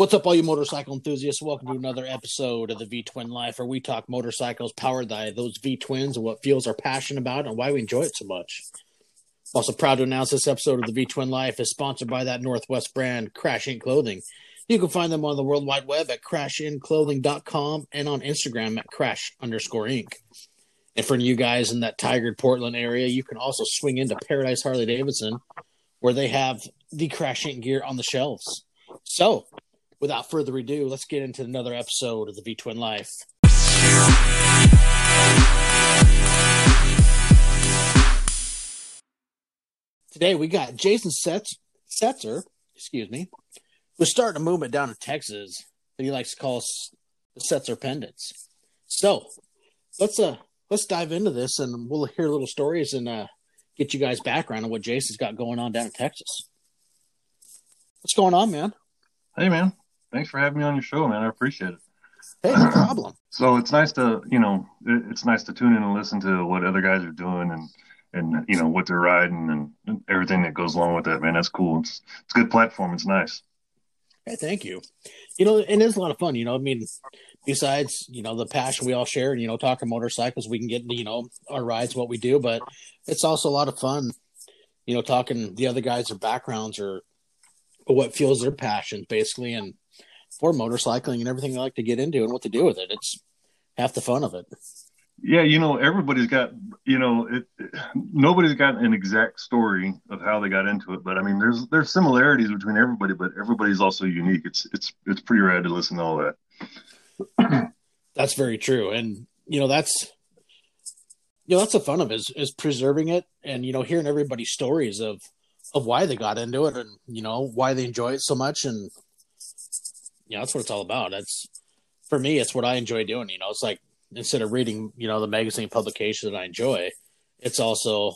What's up, all you motorcycle enthusiasts? Welcome to another episode of the V Twin Life, where we talk motorcycles powered by those V Twins and what fuels our passion about and why we enjoy it so much. Also, proud to announce this episode of the V Twin Life is sponsored by that Northwest brand, Crash Inc. Clothing. You can find them on the World Wide Web at crashinclothing.com and on Instagram at crash underscore inc. And for you guys in that Tigard Portland area, you can also swing into Paradise Harley Davidson, where they have the Crash Inc. gear on the shelves. So, without further ado, let's get into another episode of the V Twin Life. Today we got Jason Setz- Setzer, excuse me, who's starting a movement down in Texas that he likes to call the Setzerpendence. So let's uh let's dive into this and we'll hear little stories and uh get you guys background on what Jason's got going on down in Texas. What's going on, man? Hey, man. Thanks for having me on your show, man. I appreciate it. Hey, no problem. So it's nice to, you know, it- it's nice to tune in and listen to what other guys are doing and, and you know, what they're riding and everything that goes along with that, man. That's cool. It's, it's a good platform. It's nice. Hey, thank you. You know, and it's a lot of fun. You know, I mean, besides you know the passion we all share, and you know, talking motorcycles, we can get you know our rides, what we do, but it's also a lot of fun. You know, talking the other guys' their backgrounds or, or what fuels their passion, basically, and for motorcycling and everything they like to get into and what to do with it. It's half the fun of it. Yeah. You know, everybody's got, you know, it, it- nobody's got an exact story of how they got into it, but I mean, there's, there's similarities between everybody, but everybody's also unique. It's, it's, it's pretty rad to listen to all that. That's very true, and you know that's you know that's the fun of it, is is preserving it and you know hearing everybody's stories of of why they got into it and you know why they enjoy it so much and you know that's what it's all about. That's for me, it's what I enjoy doing. You know, it's like instead of reading you know the magazine publication that I enjoy, it's also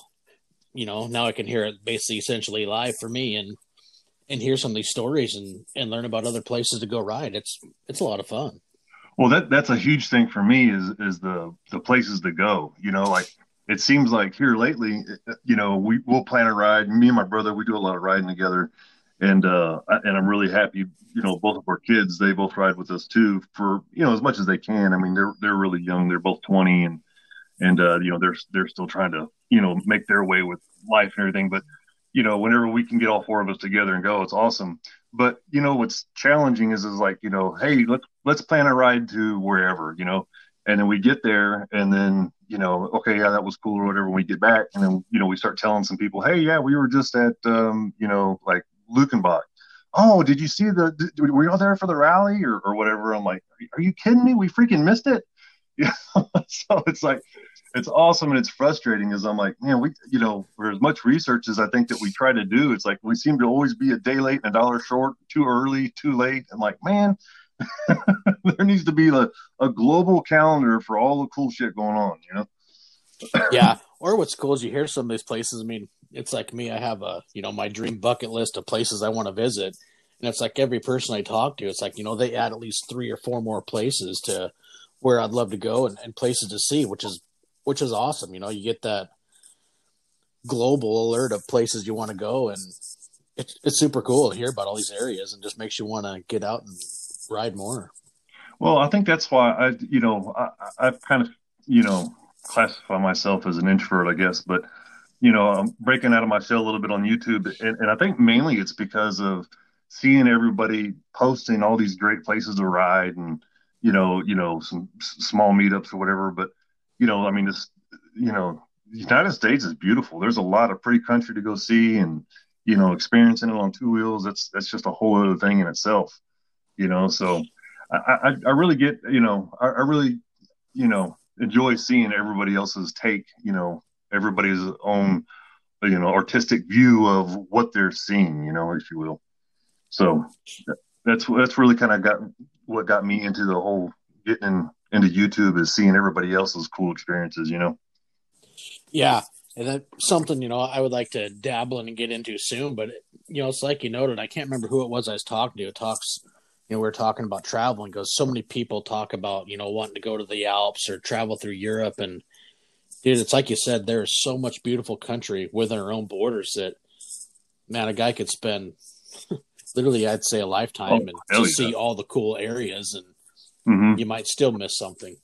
you know now I can hear it basically essentially live for me and and hear some of these stories and and learn about other places to go ride. It's it's a lot of fun. Well, that that's a huge thing for me is is the the places to go. You know, like it seems like here lately, you know, we we'll plan a ride. Me and my brother, we do a lot of riding together, and uh, and I'm really happy. You know, both of our kids, they both ride with us too for you know as much as they can. I mean, they're they're really young. They're both 20, and and uh, you know they're they're still trying to you know make their way with life and everything. But you know, whenever we can get all four of us together and go, it's awesome. But you know what's challenging is is like you know, hey, let's let's plan a ride to wherever, you know, and then we get there and then you know, okay, yeah, that was cool or whatever. When we get back and then you know we start telling some people, hey, yeah, we were just at um, you know like Luckenbach. Oh, did you see the? Did, were you all there for the rally or, or whatever? I'm like, are you kidding me? We freaking missed it. Yeah. so it's like it's awesome and it's frustrating as I'm like, man, we, you know, for as much research as I think that we try to do, it's like we seem to always be a day late and a dollar short, too early, too late. I'm like, man, there needs to be a, a global calendar for all the cool shit going on, you know? Yeah. Or what's cool is you hear some of these places. I mean, it's like me. I have a you know my dream bucket list of places I want to visit, and it's like every person I talk to, it's like you know they add at least three or four more places to where I'd love to go and, and places to see, which is which is awesome. You know, you get that global alert of places you want to go, and it's it's super cool to hear about all these areas, and just makes you want to get out and ride more. Well, I think that's why I, you know, I, I- I've kind of, you know, classify myself as an introvert, I guess, but, you know, I'm breaking out of my shell a little bit on YouTube. And, and I think mainly it's because of seeing everybody posting all these great places to ride and, you know, you know, some small meetups or whatever. But, you know, I mean, it's, you know, the United States is beautiful. There's a lot of pretty country to go see and, you know, experiencing it on two wheels. That's, that's just a whole other thing in itself, you know? So, I, I, I really get, you know, I, I really, you know, enjoy seeing everybody else's take, you know, everybody's own, you know, artistic view of what they're seeing, you know, if you will. So that's that's really kind of got what got me into the whole getting into YouTube is seeing everybody else's cool experiences, you know. Yeah, and that's something you know I would like to dabble in and get into soon. But you know, it's like you noted. I can't remember who it was I was talking to. It talks, you know, we are talking about traveling because so many people talk about you know wanting to go to the Alps or travel through Europe, and dude, it's like you said, there is so much beautiful country within our own borders that man, a guy could spend literally, I'd say a lifetime Oh, and to see all the cool areas, and Mhm. you might still miss something.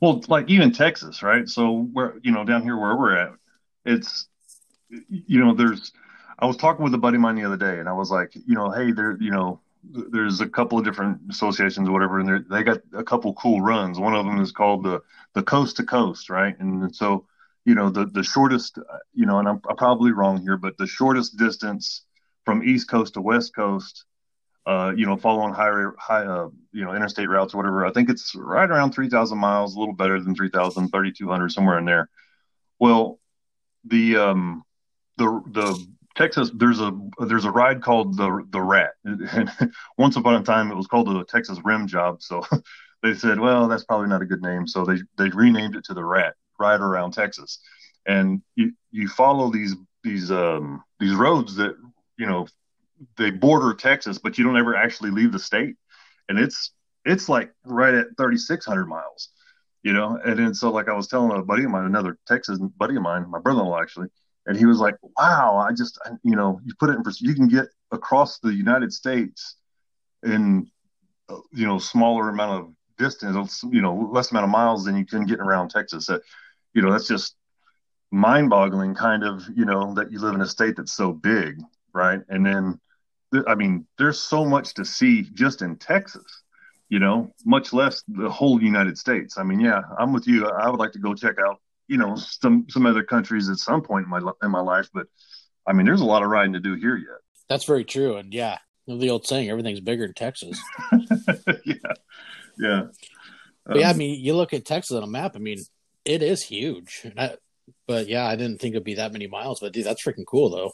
Well, like even Texas, right? So where you know down here where we're at, it's you know there's. I was talking with a buddy of mine the other day, and I was like, you know, hey, there, you know, there's a couple of different associations or whatever, and they're- got a couple cool runs. One of them is called the the Coast to Coast, right? And so, you know, the the shortest, uh, you know, and I'm, I'm probably wrong here, but the shortest distance from East Coast to West Coast uh, you know, following high, high, uh, you know, interstate routes or whatever. I think it's right around 3,000 miles, a little better than 3,000, 3,200, somewhere in there. Well, the, um, the, the Texas, there's a, there's a ride called the, the rat. Once upon a time it was called the Texas rim job. So they said, well, that's probably not a good name. So they, they renamed it to the rat ride around Texas. And you, you follow these, these, um, these roads that, you know, they border Texas, but you don't ever actually leave the state. And it's it's like right at 3,600 miles, you know. And then so like I was telling a buddy of mine, another Texas buddy of mine, my brother-in-law actually, and he was like, "Wow, I just you know you put it in you can get across the United States in uh, you know smaller amount of distance, you know less amount of miles than you can get around Texas. That you know that's just mind-boggling, kind of you know that you live in a state that's so big, right? And then I mean, there's so much to see just in Texas, you know, much less the whole United States. I mean, yeah, I'm with you. I would like to go check out, you know, some some other countries at some point in my in my life, but I mean, there's a lot of riding to do here yet. That's very true, and yeah, the old saying, everything's bigger in Texas. yeah, yeah. But yeah, I Um, mean, you look at Texas on a map. I mean, it is huge. I, but yeah, I didn't think it'd be that many miles. But dude, that's freaking cool, though.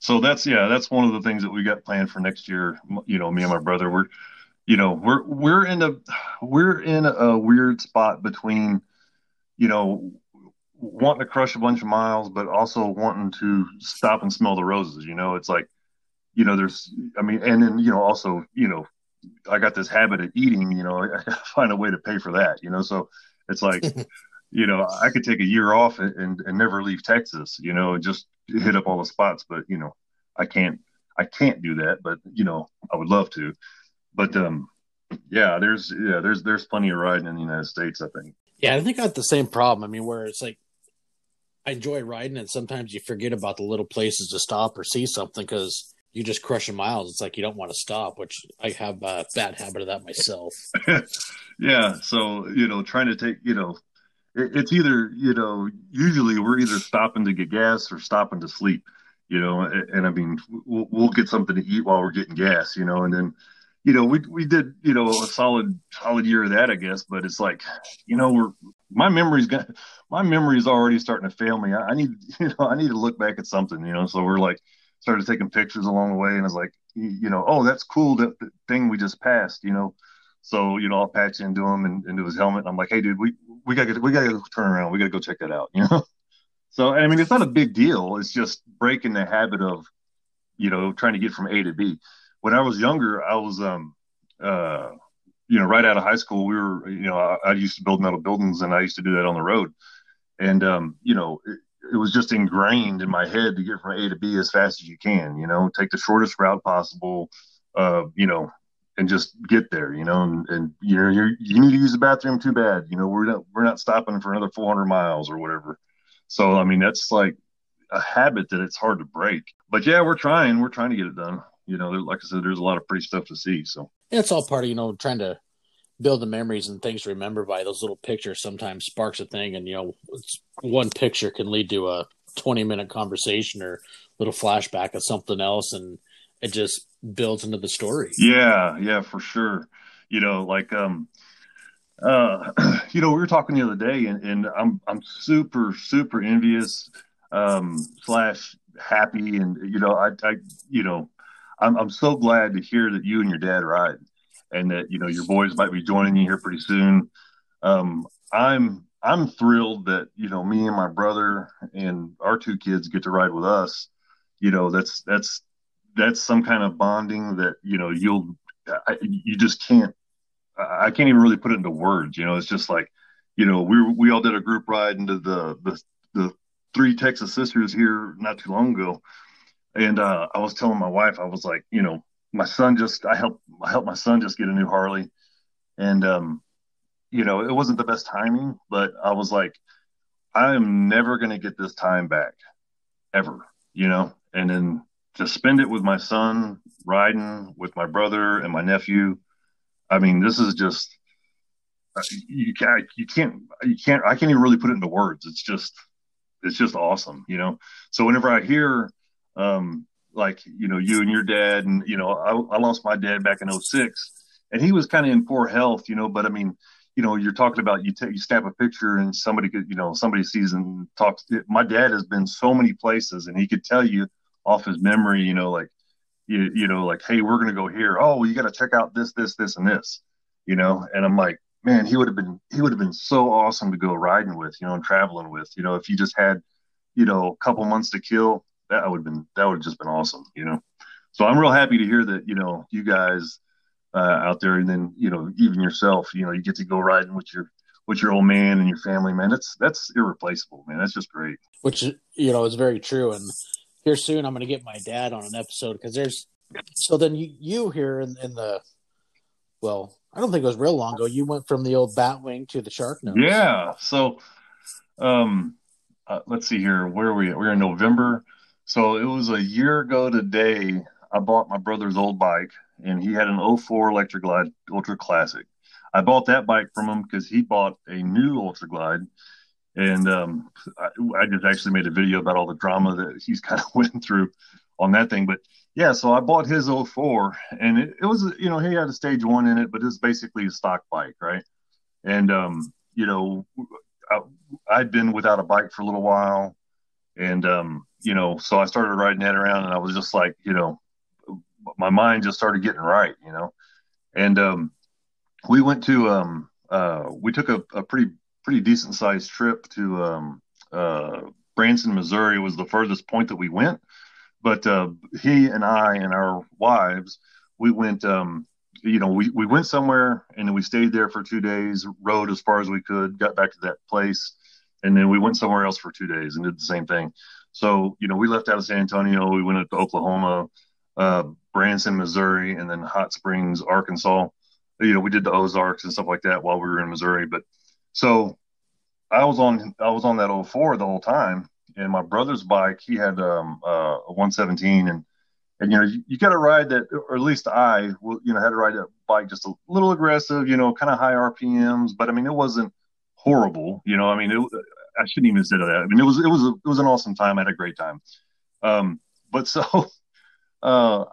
so that's yeah, that's one of the things that we got planned for next year. You know, me and my brother, we're, you know, we're we're in a we're in a weird spot between, you know, wanting to crush a bunch of miles, but also wanting to stop and smell the roses. You know, it's like, you know, there's, I mean, and then you know, also, you know, I got this habit of eating. You know, I gotta find a way to pay for that. You know, so it's like. You know, I could take a year off and, and, and never leave Texas, you know, and just hit up all the spots, but you know, I can't I can't do that, but you know, I would love to. But um yeah, there's yeah, there's there's plenty of riding in the United States, I think. Yeah, I think I have the same problem. I mean, where it's like I enjoy riding, and sometimes you forget about the little places to stop or see something because you just crushing miles. It's like you don't want to stop, which I have a bad habit of that myself. yeah, so you know, trying to take, you know, it, it's either, you know, usually we're either stopping to get gas or stopping to sleep, you know, and, and I mean, we'll, we'll get something to eat while we're getting gas, you know, and then you know, we we did, you know, a solid solid year of that, I guess. But it's like, you know, we're my memory's got my memory's already starting to fail me. I, I need, you know, I need to look back at something, you know. So we're like started taking pictures along the way, and it's like, you, know, oh, that's cool. That, thing we just passed, you know. So you know, I'll patch into him and into his helmet. I'm like, hey, dude, we we gotta get, we gotta go turn around. We gotta go check that out, you know. So I mean, it's not a big deal. It's just breaking the habit of, you know, trying to get from A to B when I was younger, I was, um, uh, you know, right out of high school, we were, you know, I, I, used to build metal buildings and I used to do that on the road. And, um, you know, it, it, was just ingrained in my head to get from A to B as fast as you can, you know, take the shortest route possible, uh, you know, and just get there, you know, and, and you know, you you need to use the bathroom too bad. You know, we're not, we're not stopping for another 400 miles or whatever. So, I mean, that's like a habit that it's hard to break, but yeah, we're trying, we're trying to get it done you know, like I said, there's a lot of pretty stuff to see. So it's all part of you know trying to build the memories and things to remember by those little pictures. Sometimes sparks a thing, and you know, one picture can lead to a 20 minute conversation or little flashback of something else, and it just builds into the story. Yeah, yeah, for sure. You know, like um, uh, you know, we were talking the other day, and, and I'm I'm super super envious um slash happy, and you know, I I you know I'm, I'm so glad to hear that you and your dad ride and that, you know, your boys might be joining you here pretty soon. Um, I'm, I'm thrilled that, you know, me and my brother and our two kids get to ride with us. You know, that's, that's, that's some kind of bonding that, you know, you'll, I, you just can't, I can't even really put it into words. You know, it's just like, you know, we, we all did a group ride into the, the, the three Texas sisters here not too long ago and uh, I was telling my wife, I was like, you know, my son just I helped I helped my son just get a new Harley, and um, you know it wasn't the best timing, but I was like, I am never going to get this time back, ever, you know. And then to spend it with my son, riding with my brother and my nephew. I mean, this is just you can't you can't you can't I can't even really put it into words. It's just it's just awesome, you know. So whenever I hear um, like you know you and your dad and you know I, I lost my dad back in 06 and he was kind of in poor health you know but i mean you know you're talking about you take you snap a picture and somebody could you know somebody sees and talks my dad has been so many places and he could tell you off his memory you know like you, you know like hey we're to go here oh you got to check out this this this and this you know and i'm like man he would have been he would have been so awesome to go riding with you know and traveling with you know if you just had you know a couple months to kill that would have been that would have just been awesome, you know. So I'm real happy to hear that you know you guys uh, out there, and then you know even yourself, you know, you get to go riding with your with your old man and your family, man. That's that's irreplaceable, man. That's just great. Which you know is very true. And here soon, I'm going to get my dad on an episode because there's so then you you here in, in the well, I don't think it was real long ago. You went from the old Batwing to the Shark Nose. Yeah. So, um, uh, let's see here. Where are we? We're in November. So it was a year ago today. I bought my brother's old bike, and he had an 04 Electra Glide Ultra Classic. I bought that bike from him because he bought a new Ultra Glide, and um, I, I, just actually made a video about all the drama that he's kind of went through on that thing. But yeah, so I bought his 04, and it, it was you know he had a stage one in it, but it's basically a stock bike, right? And um, you know, I, I'd been without a bike for a little while, and um, you know, so I started riding that around and I was just like, you know, my mind just started getting right, you know. And um, we went to um, uh, we took a, a pretty pretty decent sized trip to um, uh, Branson, Missouri was the furthest point that we went. But uh, he and I and our wives, we went um, you know, we, we went somewhere and we stayed there for two days, rode as far as we could, got back to that place, and then we went somewhere else for two days and did the same thing. So, you know, we left out of San Antonio, we went up to Oklahoma, uh, Branson, Missouri, and then Hot Springs, Arkansas. You know, we did the Ozarks and stuff like that while we were in Missouri. But so I was on I was on that 04 the whole time, and my brother's bike he had um, uh, a 117, and and you know you, you got to ride that, or at least I, you know, had to ride that bike just a little aggressive, you know, kind of high RPMs, but I mean it wasn't horrible, you know. I mean it, I shouldn't even say that. I mean, it was it was a, it was an awesome time. I had a great time. Um, but so, uh,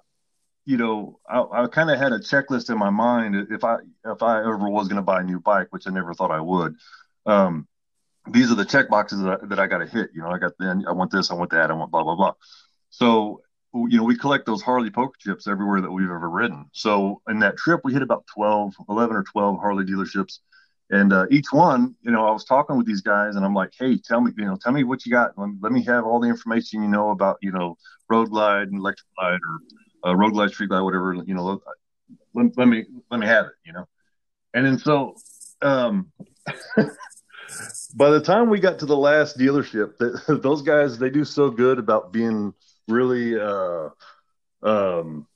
you know, I, I kind of had a checklist in my mind if I if I ever was going to buy a new bike, which I never thought I would. Um, these are the check boxes that I, that I got to hit. You know, I got then I want this, I want that, I want blah blah blah. So you know, we collect those Harley poker chips everywhere that we've ever ridden. So in that trip, we hit about 12, 11 or 12 Harley dealerships and uh, each one, you know, I was talking with these guys, and I'm like, "Hey, tell me, you know, tell me what you got. Let me, let me have all the information you know about, you know, road glide and Electra Glide or uh, road glide, street glide, whatever. You know, let, let me let me have it. You know." And then so, um, by the time we got to the last dealership, that those guys they do so good about being really uh, um,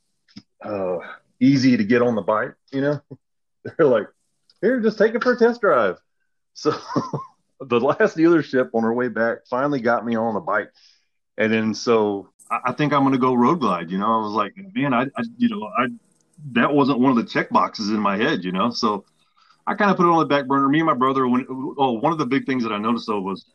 uh, easy to get on the bike. You know, they're like here, just take it for a test drive. So the last dealership on our way back finally got me on the bike. And then so I, I think I'm going to go road glide. You know, I was like, man, I, I, you know, I, that wasn't one of the check boxes in my head, you know? So I kind of put it on the back burner. Me and my brother, when, oh, one of the big things that I noticed though was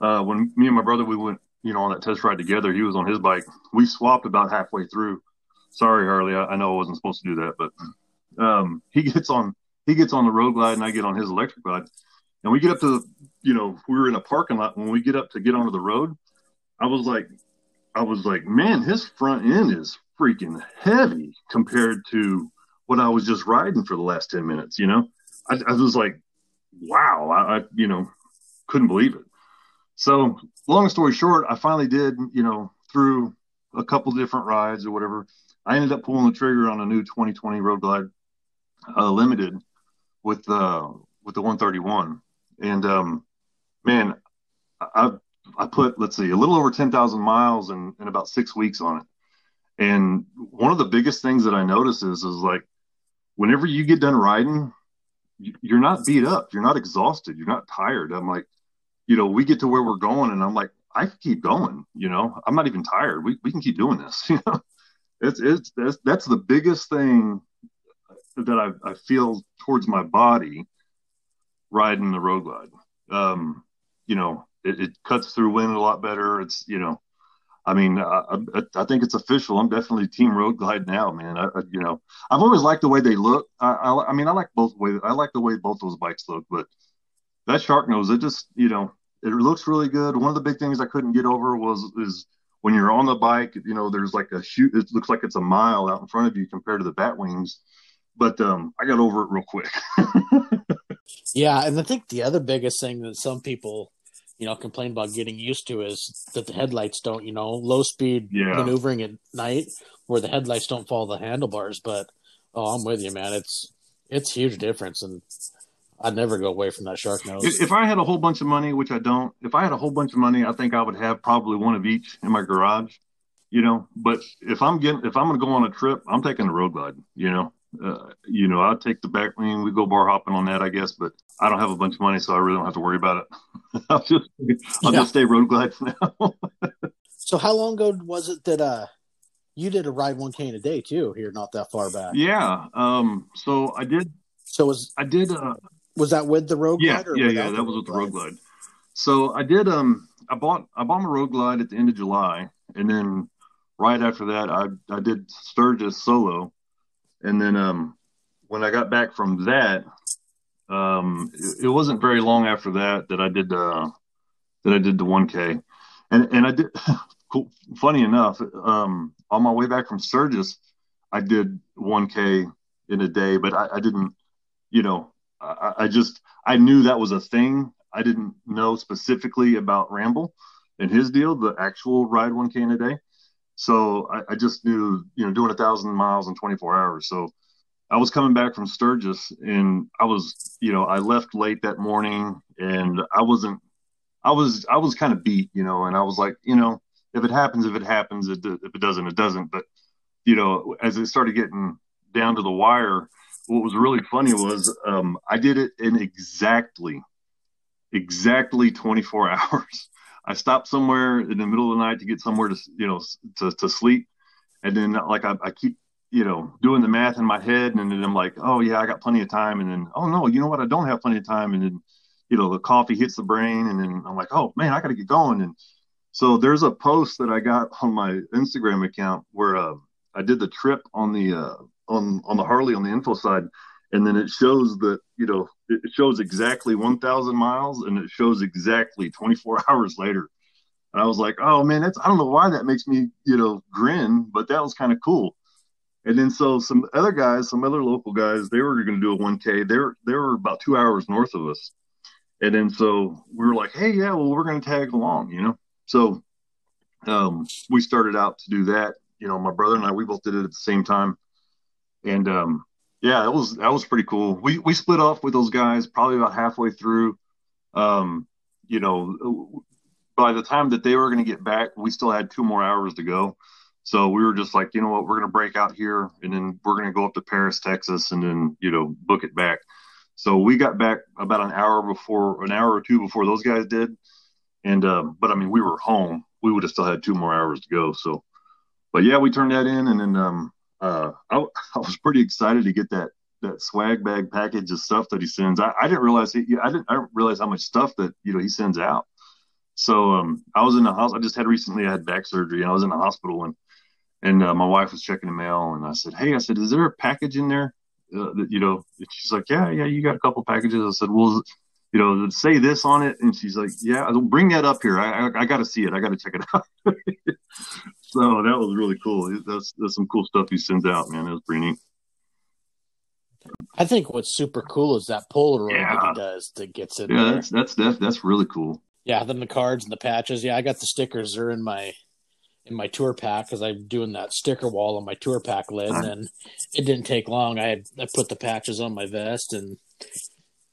uh, when me and my brother, we went, you know, on that test ride together, he was on his bike. We swapped about halfway through. Sorry, Harley. I, I know I wasn't supposed to do that, but um, he gets on he gets on the road glide and I get on his Electra Glide. And we get up to, the, you know, we were in a parking lot. When we get up to get onto the road, I was like, I was like, man, his front end is freaking heavy compared to what I was just riding for the last 10 minutes, you know? I, I was like, wow, I, I, you know, couldn't believe it. So, long story short, I finally did, you know, through a couple different rides or whatever. I ended up pulling the trigger on a new 2020 Road Glide uh, Limited with the with the 131, and um, man, I I put let's see a little over 10,000 miles in in about six weeks on it, And one of the biggest things that I notice is, is like, whenever you get done riding, you're not beat up, you're not exhausted, you're not tired. I'm like, you know, we get to where we're going, and I'm like, I can keep going. You know, I'm not even tired. We we can keep doing this. You know, it's it's that's, that's the biggest thing that I, I feel towards my body riding the road glide. Um, you know, it, it, cuts through wind a lot better. It's you know, I mean, I, I, I, think it's official. I'm definitely Team Road Glide now, man. I, you know, I've always liked the way they look. I, I, mean, I like both way. I like the way both those bikes look, but that shark nose, it just, you know, it looks really good. One of the big things I couldn't get over was is when you're on the bike, you know, there's like a shoot. It looks like it's a mile out in front of you compared to the bat wings, but um, I got over it real quick. yeah, and I think the other biggest thing that some people you know, complain about getting used to is that the headlights don't, you know, low speed yeah. maneuvering at night where the headlights don't follow the handlebars. But oh, I'm with you, man. It's it's huge difference, and I'd never go away from that shark nose. If, if I had a whole bunch of money, which I don't, if I had a whole bunch of money, I think I would have probably one of each in my garage. You know, but if I'm getting, if I'm going to go on a trip, I'm taking the road glide. You know, uh, you know, I'll take the bat wing. We go bar hopping on that, I guess, but I don't have a bunch of money, so I really don't have to worry about it. I'll just, I'll yeah. just stay road glide for now. so how long ago was it that, uh, you did a ride 1K in a day too here, not that far back. Yeah. Um, so I did, so was, I did, uh, was that with the road glide? Yeah. yeah. Yeah. That was with the road glide. So I did, um, I bought, I bought my road glide at the end of July and then right after that, I, I did Sturgis solo and then um, when I got back from that, um, it, it, wasn't very long after that that I did uh, that I did the 1K, and and I did. cool, funny enough, um, on my way back from Sturgis, I did 1K in a day, but I, I didn't. You know, I, I just I knew that was a thing. I didn't know specifically about Ramble and his deal, the actual ride 1K in a day. So I, I, just knew, you know, doing a thousand miles in 24 hours. So I was coming back from Sturgis and I was, you know, I left late that morning and I wasn't, I was, I was kind of beat, you know, and I was like, you know, if it happens, if it happens, if it doesn't, it doesn't. But, you know, as it started getting down to the wire, what was really funny was um, I did it in exactly, exactly 24 hours. I stopped somewhere in the middle of the night to get somewhere to you know to, to sleep, and then like I, I keep you know doing the math in my head, and then I'm like, oh yeah, I got plenty of time, and then oh no, you know what, I don't have plenty of time, and then you know the coffee hits the brain, and then I'm like, oh man, I got to get going, and so there's a post that I got on my Instagram account where uh, I did the trip on the uh, on on the Harley on the info side, and then it shows that you know it shows exactly 1000 miles and it shows exactly 24 hours later. And i was like oh man that's i don't know why that makes me you know grin but that was kind of cool. And then so some other guys some other local guys they were going to do a 1k they were they were about two hours north of us. And then so we were like hey yeah well we're going to tag along you know? So um, we started out to do that. You know my brother and i we both did it at the same time. And um, yeah, that was that was pretty cool. We we split off with those guys probably about halfway through. Um, you know, by the time that they were going to get back, we still had two more hours to go. So we were just like, you know what, we're going to break out here, and then we're going to go up to Paris, Texas, and then you know book it back. So we got back about an hour before, an hour or two before those guys did. And um, but I mean, we were home. We would have still had two more hours to go. So, but yeah, we turned that in, and then um, uh, I, I was pretty excited to get that that swag bag package of stuff that he sends. I, I didn't realize he, I didn't I didn't realize how much stuff that you know he sends out. So um, I was in the house. I just had recently I had back surgery and I was in the hospital and and uh, my wife was checking the mail and I said, hey, I said, is there a package in there uh, that you know? she's like, yeah, yeah, you got a couple packages. I said, well, you know, say this on it, and she's like, yeah, bring that up here. I I, I got to see it. I got to check it out. So that was really cool. That's that's some cool stuff he sends out, man. It was pretty neat. I think what's super cool is that Polaroid yeah. that he does that gets it. Yeah, there. that's that's that's that's really cool. Yeah, then the cards and the patches. Yeah, I got the stickers. They're in my in my tour pack because I'm doing that sticker wall on my tour pack lid, right. and it didn't take long. I had, I put the patches on my vest, and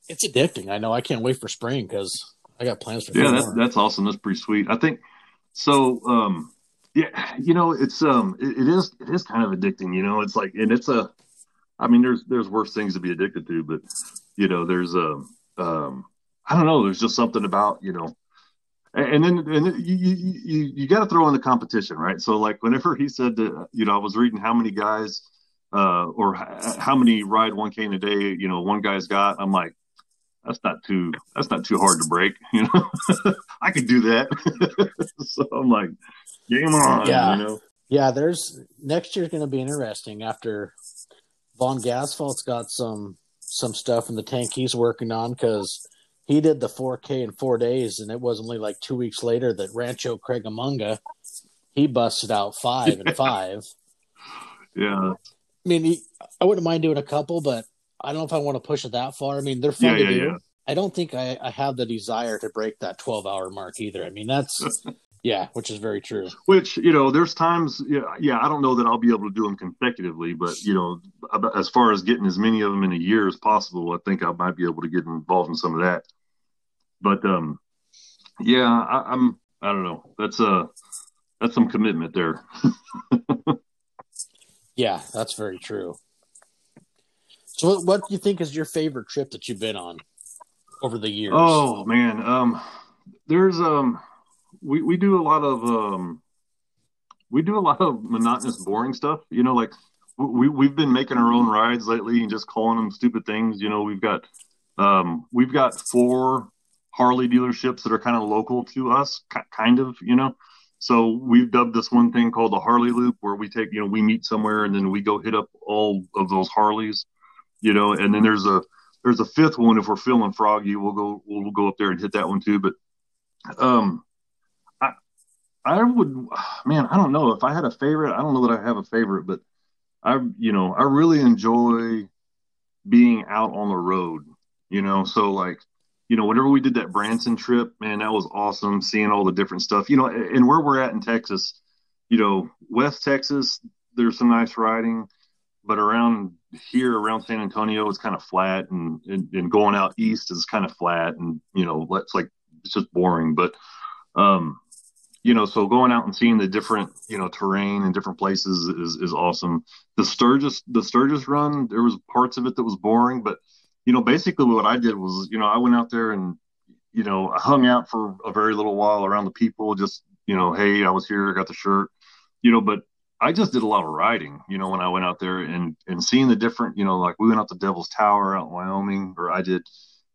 it's addicting. I know. I can't wait for spring because I got plans for. Yeah, that's that's awesome. That's pretty sweet. I think so. Um, Yeah, you know, it's um, it, it is it is kind of addicting. You know, it's like, and it's a, I mean, there's there's worse things to be addicted to, but you know, there's a, um, um, I don't know, there's just something about you know, and then and then you you you, you got to throw in the competition, right? So like whenever he said that, you know, I was reading how many guys, uh, or how many ride 1K in a day, you know, one guy's got, I'm like, that's not too that's not too hard to break, you know. I could do that. so I'm like, game on, yeah. you know. Yeah, there's next year's going to be interesting after Von Gasfeld's got some some stuff in the tank he's working on because he did the 4K in four days, and it was only like two weeks later that Rancho Cucamonga he busted out five and five. Yeah, I mean, he, I wouldn't mind doing a couple, but I don't know if I want to push it that far. I mean, they're fun yeah, to yeah, do. yeah. I don't think I, I have the desire to break that 12 hour mark either. I mean, that's, yeah, which is very true. Which you know, there's times, yeah, yeah. I don't know that I'll be able to do them consecutively, but you know, as far as getting as many of them in a year as possible, I think I might be able to get involved in some of that. But um, yeah, I, I'm. I don't know. That's a that's some commitment there. Yeah, that's very true. So, what, what do you think is your favorite trip that you've been on over the years? Oh man, um, there's um, we we do a lot of um, we do a lot of monotonous, boring stuff. You know, like we we've been making our own rides lately and just calling them stupid things. You know, we've got um, we've got four Harley dealerships that are kind of local to us, kind of. You know, so we've dubbed this one thing called the Harley Loop, where we take you know we meet somewhere and then we go hit up all of those Harleys. You know, and then there's a there's a fifth one if we're feeling froggy, we'll go we'll go up there and hit that one too. But um, I I would man, I don't know if I had a favorite. I don't know that I have a favorite, but I you know I really enjoy being out on the road. You know, so like you know whenever we did that Branson trip, man, that was awesome. Seeing all the different stuff. You know, and where we're at in Texas, you know, West Texas, there's some nice riding, but around here around San Antonio, it's kind of flat, and, and, and going out east is kind of flat, and you know, it's like it's just boring. But um, you know, so going out and seeing the different you know terrain and different places is is awesome. The Sturgis the Sturgis run, there was parts of it that was boring, but you know, basically what I did was you know I went out there and you know I hung out for a very little while around the people, just you know, hey, I was here, I got the shirt, you know, but I just did a lot of riding, you know, when I went out there and and seeing the different, you know, like we went out to Devil's Tower out in Wyoming, or I did,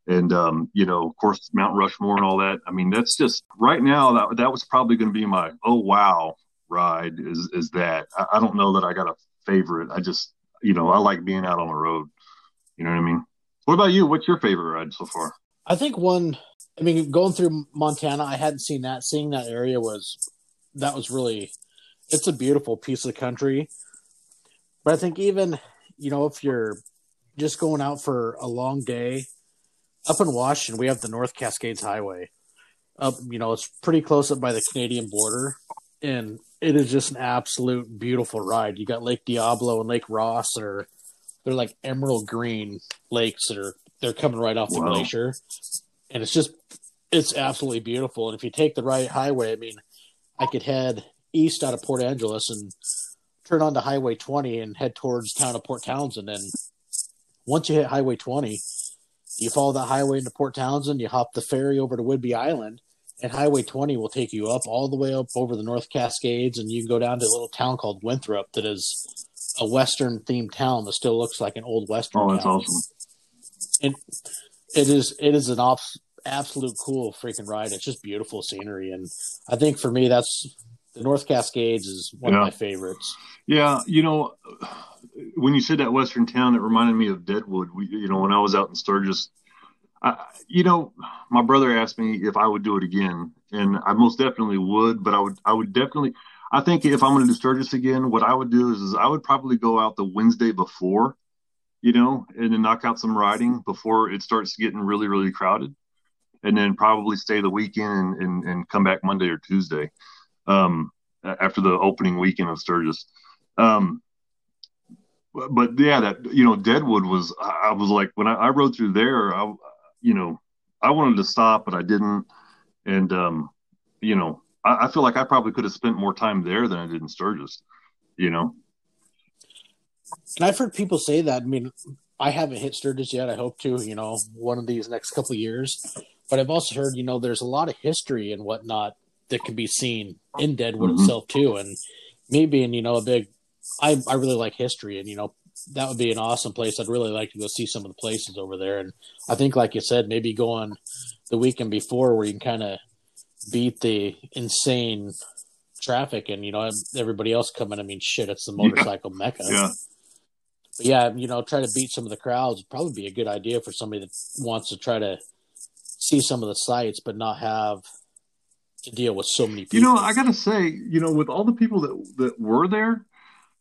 and um, you know, of course, Mount Rushmore and all that. I mean, that's just right now that that was probably going to be my oh wow ride is is that. I, I don't know that I got a favorite. I just you know I like being out on the road. You know what I mean? What about you? What's your favorite ride so far? I think one. I mean, going through Montana, I hadn't seen that. Seeing that area was that was really it's a beautiful piece of country. But I think even, you know, if you're just going out for a long day, up in Washington, we have the North Cascades Highway. Up, you know, it's pretty close up by the Canadian border, and it is just an absolute beautiful ride. You got Lake Diablo and Lake Ross, or they're like emerald green lakes that are they're coming right off the Wow. glacier, and it's just it's absolutely beautiful. And if you take the right highway, I mean, I could head east out of Port Angeles and turn onto Highway 20 and head towards town of Port Townsend. And once you hit Highway 20, you follow that highway into Port Townsend, you hop the ferry over to Whidbey Island, and Highway 20 will take you up all the way up over the North Cascades, and you can go down to a little town called Winthrop that is a Western themed town that still looks like an old Western Oh, that's town. awesome. And it is it is an off, absolute cool freaking ride. It's just beautiful scenery, and I think for me that's the North Cascades is one Yeah. of my favorites. Yeah, you know, when you said that Western town, it reminded me of Deadwood. We, you know, when I was out in Sturgis, I, you know, my brother asked me if I would do it again, and I most definitely would. But I would, I would definitely. I think if I'm going to do Sturgis again, what I would do is, is I would probably go out the Wednesday before, you know, and then knock out some riding before it starts getting really, really crowded, and then probably stay the weekend and, and, and come back Monday or Tuesday, um, after the opening weekend of Sturgis. Um, but, yeah, that you know, Deadwood was. I I was like when I, I rode through there, I, you know, I wanted to stop, but I didn't, and um, you know, I, I feel like I probably could have spent more time there than I did in Sturgis. You know. And I've heard people say that. I mean, I haven't hit Sturgis yet. I hope to, you know, one of these next couple years. But I've also heard, you know, there's a lot of history and whatnot that can be seen in Deadwood mm-hmm. itself too. And me being, you know, a big, I I really like history, and you know, that would be an awesome place. I'd really like to go see some of the places over there. And I think, like you said, maybe going the weekend before where you can kind of beat the insane traffic and you know everybody else coming. I mean, shit, it's the motorcycle yeah. mecca. Yeah. But yeah, you know, try to beat some of the crowds would probably be a good idea for somebody that wants to try to see some of the sites, but not have to deal with so many people. You know, I gotta say, you know, with all the people that that were there,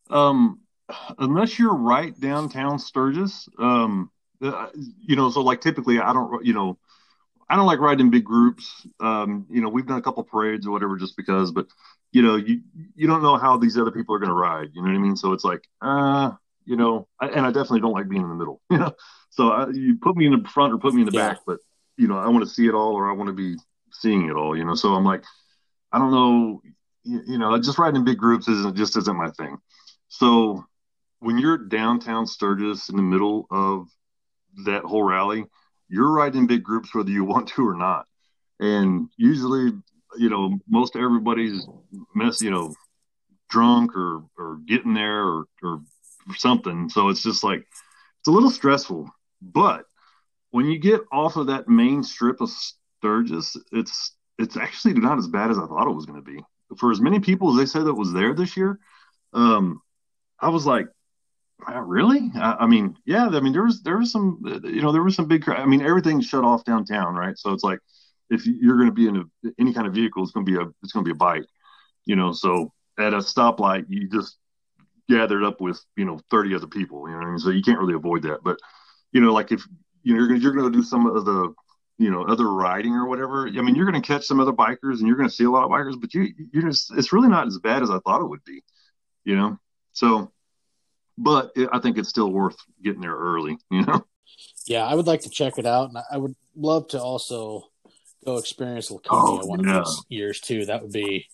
um, unless you're right downtown Sturgis, um, uh, you know, so like typically I don't, you know, I don't like riding in big groups. Um, you know, we've done a couple parades or whatever just because, but you know, you you don't know how these other people are going to ride. You know what I mean? So it's like, uh, you know, I, and I definitely don't like being in the middle. You know, so I, you put me in the front or put me in the yeah. back, but you know, I want to see it all or I want to be seeing it all. You know, so I'm like, I don't know. You, you know, just riding in big groups isn't just isn't my thing. So when you're downtown Sturgis in the middle of that whole rally, you're riding in big groups whether you want to or not. And usually, you know, most everybody's mess, you know, drunk or or getting there or or something. So it's just like it's a little stressful. But when you get off of that main strip of Sturgis, it's it's actually not as bad as I thought it was going to be. For as many people as they said that was there this year, um, I was like, really? I, I, mean, yeah. I mean, there was there was some, you know, there was some big. I mean, everything shut off downtown, right? So it's like, if you're going to be in a, any kind of vehicle, it's going to be a it's going to be a bike, you know. So at a stoplight, you just gathered up with you know 30 other people, you know. I mean? So you can't really avoid that. But you know, like if you know you're going to do some of the you know other riding or whatever. I mean, you're going to catch some other bikers and you're going to see a lot of bikers, but you you're just it's really not as bad as I thought it would be, you know. So but it, I think it's still worth getting there early. You know. Yeah, I would like to check it out, and I would love to also go experience Laconia oh, one yeah. of these years too. That would be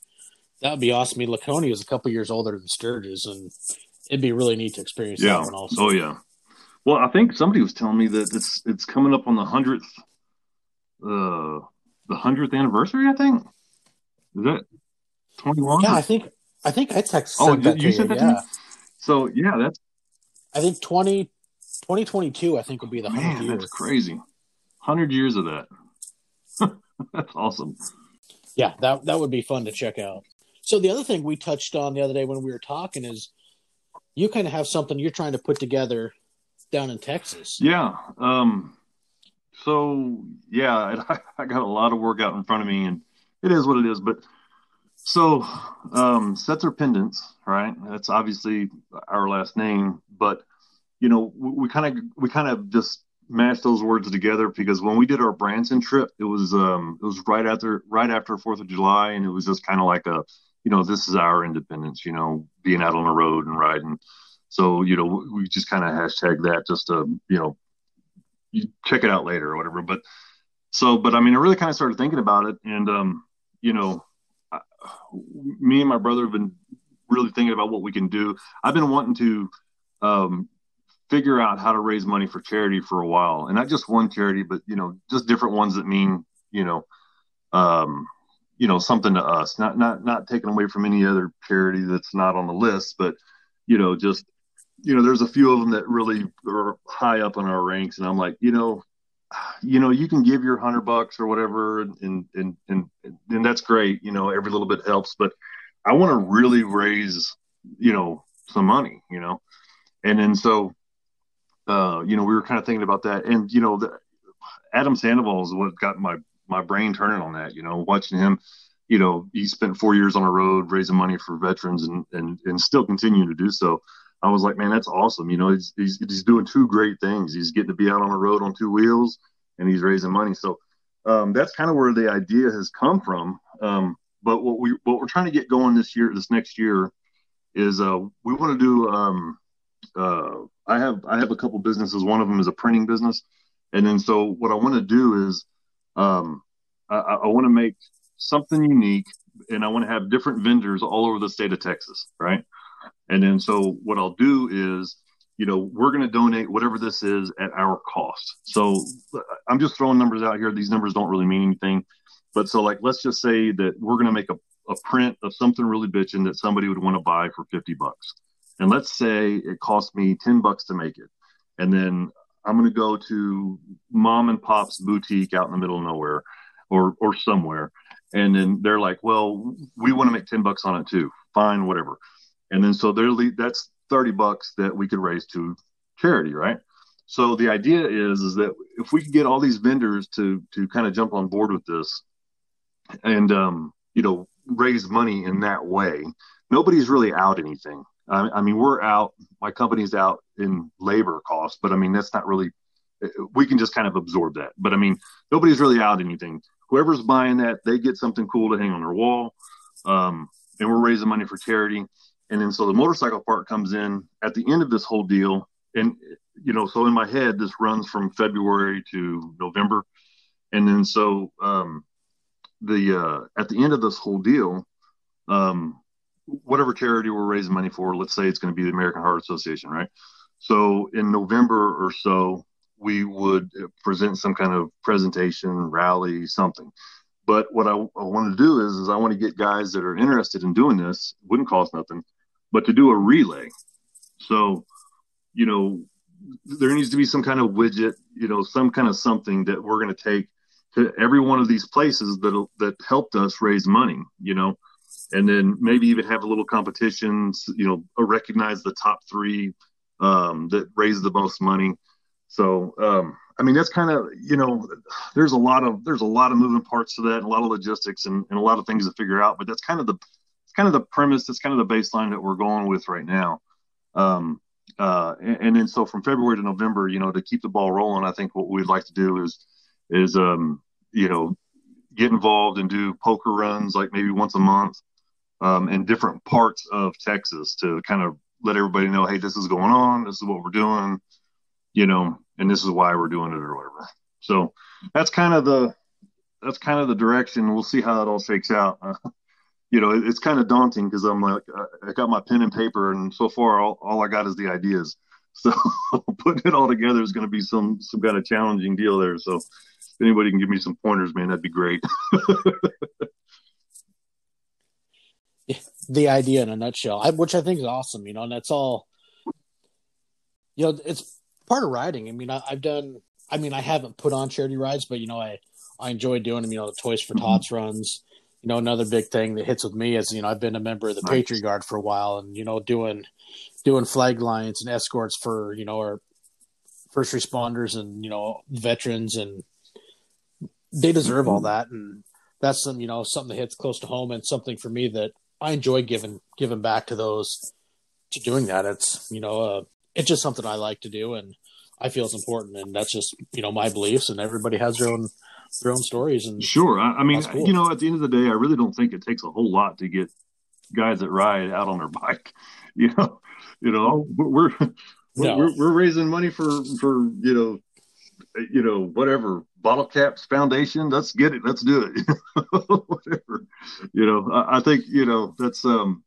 that would be awesome. I mean, Laconia is a couple years older than Sturgis, and it'd be really neat to experience yeah. that one also. Oh yeah. Well, I think somebody was telling me that it's it's coming up on the hundredth, uh, the hundredth anniversary. I think is that twenty one. Yeah, I think I think I texted. Oh, that you said that? Yeah. So yeah, that's. I think 20, 2022, I think would be the. Year. That's crazy. Hundred years of that. that's awesome. Yeah, that that would be fun to check out. So the other thing we touched on the other day when we were talking is you kind of have something you're trying to put together down in Texas. Yeah. Um, so yeah, I, I got a lot of work out in front of me, and it is what it is. But so, um, Setzerpendence, right? That's obviously our last name, but you know, we kind of we kind of just mashed those words together because when we did our Branson trip, it was um, it was right after right after Fourth of July, and it was just kind of like a, you know, this is our independence, you know, being out on the road and riding. So you know, we just kind of hashtag that just to you know, you check it out later or whatever. But so, but I mean, I really kind of started thinking about it, and um, you know, me and my brother have been really thinking about what we can do. I've been wanting to um, figure out how to raise money for charity for a while, and not just one charity, but you know, just different ones that mean you know, um, you know, something to us. Not not not taken away from any other charity that's not on the list, but you know, just you know, there's a few of them that really are high up in our ranks, and I'm like, you know, you know, you can give your hundred bucks or whatever, and, and and and that's great. You know, every little bit helps, but I want to really raise, you know, some money. You know, and then so, uh, you know, we were kind of thinking about that, and you know, the, Adam Sandoval is what got my my brain turning on that. You know, watching him. You know, he spent four years on the road raising money for veterans, and and and still continuing to do so. I was like, man, that's awesome. You know, he's, he's, he's doing two great things. He's getting to be out on the road on two wheels and he's raising money. So um, that's kind of where the idea has come from. Um, but what we, what we're trying to get going this year, this next year is uh, we want to do, um, uh, I have, I have a couple businesses. One of them is a printing business. And then, so what I want to do is, um, I, I want to make something unique and I want to have different vendors all over the state of Texas, right? And then so what I'll do is, you know, we're going to donate whatever this is at our cost. So I'm just throwing numbers out here. These numbers don't really mean anything, but so like let's just say that we're going to make a, a print of something really bitching that somebody would want to buy for 50 bucks. And let's say it cost me 10 bucks to make it. And then I'm going to go to mom and pop's boutique out in the middle of nowhere or, or somewhere. And then they're like, well, we want to make 10 bucks on it too. Fine, whatever. And then so they're, that's 30 bucks that we could raise to charity, right? So the idea is, is that if we could get all these vendors to, to kind of jump on board with this and, um, you know, raise money in that way, nobody's really out anything. I, I mean, we're out, my company's out in labor costs, but I mean, that's not really, we can just kind of absorb that. But I mean, nobody's really out anything. Whoever's buying that, they get something cool to hang on their wall. Um, and we're raising money for charity. And then so the motorcycle part comes in at the end of this whole deal. And, you know, so in my head, this runs from February to November. And then so um, the uh, at the end of this whole deal, um, whatever charity we're raising money for, let's say it's going to be the American Heart Association, right? So in November or so, we would present some kind of presentation, rally, something. But what I, I want to do is, is I want to get guys that are interested in doing this. Wouldn't cost nothing, but to do a relay. So, you know, there needs to be some kind of widget, you know, some kind of something that we're going to take to every one of these places that that helped us raise money. You know, and then maybe even have a little competitions. You know, recognize the top three um, that raise the most money. So, um, I mean, that's kind of you know, there's a lot of there's a lot of moving parts to that, and a lot of logistics, and, and a lot of things to figure out. But that's kind of the kind of the premise. That's kind of the baseline that we're going with right now. Um, uh, and, and, then so from February to November, you know, to keep the ball rolling, I think what we'd like to do is is um, you know get involved and do poker runs like maybe once a month um, in different parts of Texas to kind of let everybody know, hey, this is going on, this is what we're doing, you know, and this is why we're doing it or whatever. So that's kind of the that's kind of the direction. We'll see how it all shakes out. Uh, you know, it, it's kind of daunting because I'm like, I got my pen and paper, and so far all, all I got is the ideas. So putting it all together is going to be some some kind of challenging deal there. So if anybody can give me some pointers, man, that'd be great. the idea in a nutshell, I, which I think is awesome. You know, and that's all. You know, it's part of riding. I mean, I, have done. I mean, I haven't put on charity rides, but you know, I I enjoy doing them. You know, the Toys for mm-hmm. Tots runs. You know, another big thing that hits with me is you know I've been a member of the nice. Patriot Guard for a while, and you know doing doing flag lines and escorts for you know our first responders and you know veterans, and they deserve all that, and that's some you know something that hits close to home and something for me that I enjoy giving giving back to those to doing that. It's you know uh, it's just something I like to do, and I feel it's important, and that's just you know my beliefs, and everybody has their own their own stories. And sure, I, I mean, cool. you know, at the end of the day, I really don't think it takes a whole lot to get guys that ride out on their bike. You know, you know, we're we're, no. we're, we're raising money for for you know you know, whatever bottle caps foundation, let's get it. Let's do it. whatever, you know, I, I, think, you know, that's, um,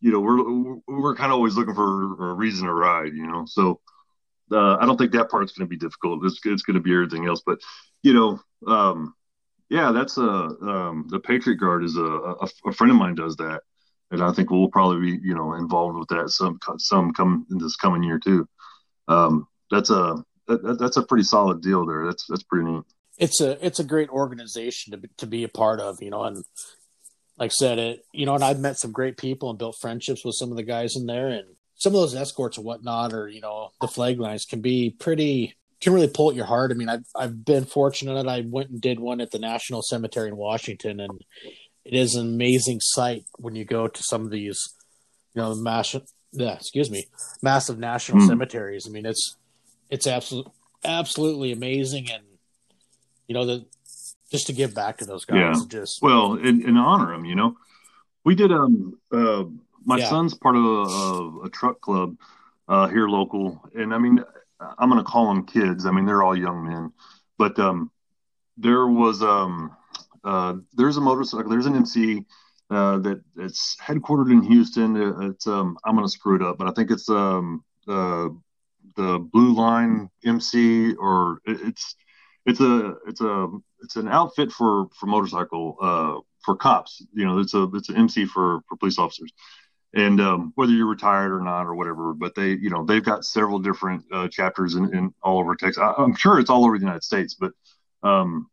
you know, we're, we're kind of always looking for a reason to ride, you know? So, uh, I don't think that part's going to be difficult. It's, it's going to be everything else, but you know, um, yeah, that's a, um, the Patriot Guard is a, a, a friend of mine does that. And I think we'll probably be, you know, involved with that some, some come in this coming year too. Um, that's a, that, that's a pretty solid deal there. That's that's pretty neat. It's a it's a great organization to be, to be a part of, you know, and like I said, it you know, and I've met some great people and built friendships with some of the guys in there, and some of those escorts and whatnot, or you know, the flag lines can be pretty can really pull at your heart. I mean, I've I've been fortunate. That I went and did one at the National Cemetery in Washington, and it is an amazing sight when you go to some of these, you know, mass, yeah, excuse me, massive national mm. cemeteries. I mean, it's it's absolutely absolutely amazing, and you know the just to give back to those guys. Yeah. Just well, and, and honor them. You know, we did. Um, uh, my yeah. son's part of a, a truck club uh, here local, and I mean, I'm going to call them kids. I mean, they're all young men, but um, there was um, uh, there's a motorcycle, there's an MC uh, that it's headquartered in Houston. Uh, it's um, I'm gonna screw it up, but I think it's um the the Blue Line MC or it's it's a it's a it's an outfit for for motorcycle uh for cops. You know, it's a it's an MC for for police officers and um, whether you're retired or not or whatever but they you know they've got several different uh, chapters in, in, all over texas. I, am sure it's all over the united states but um,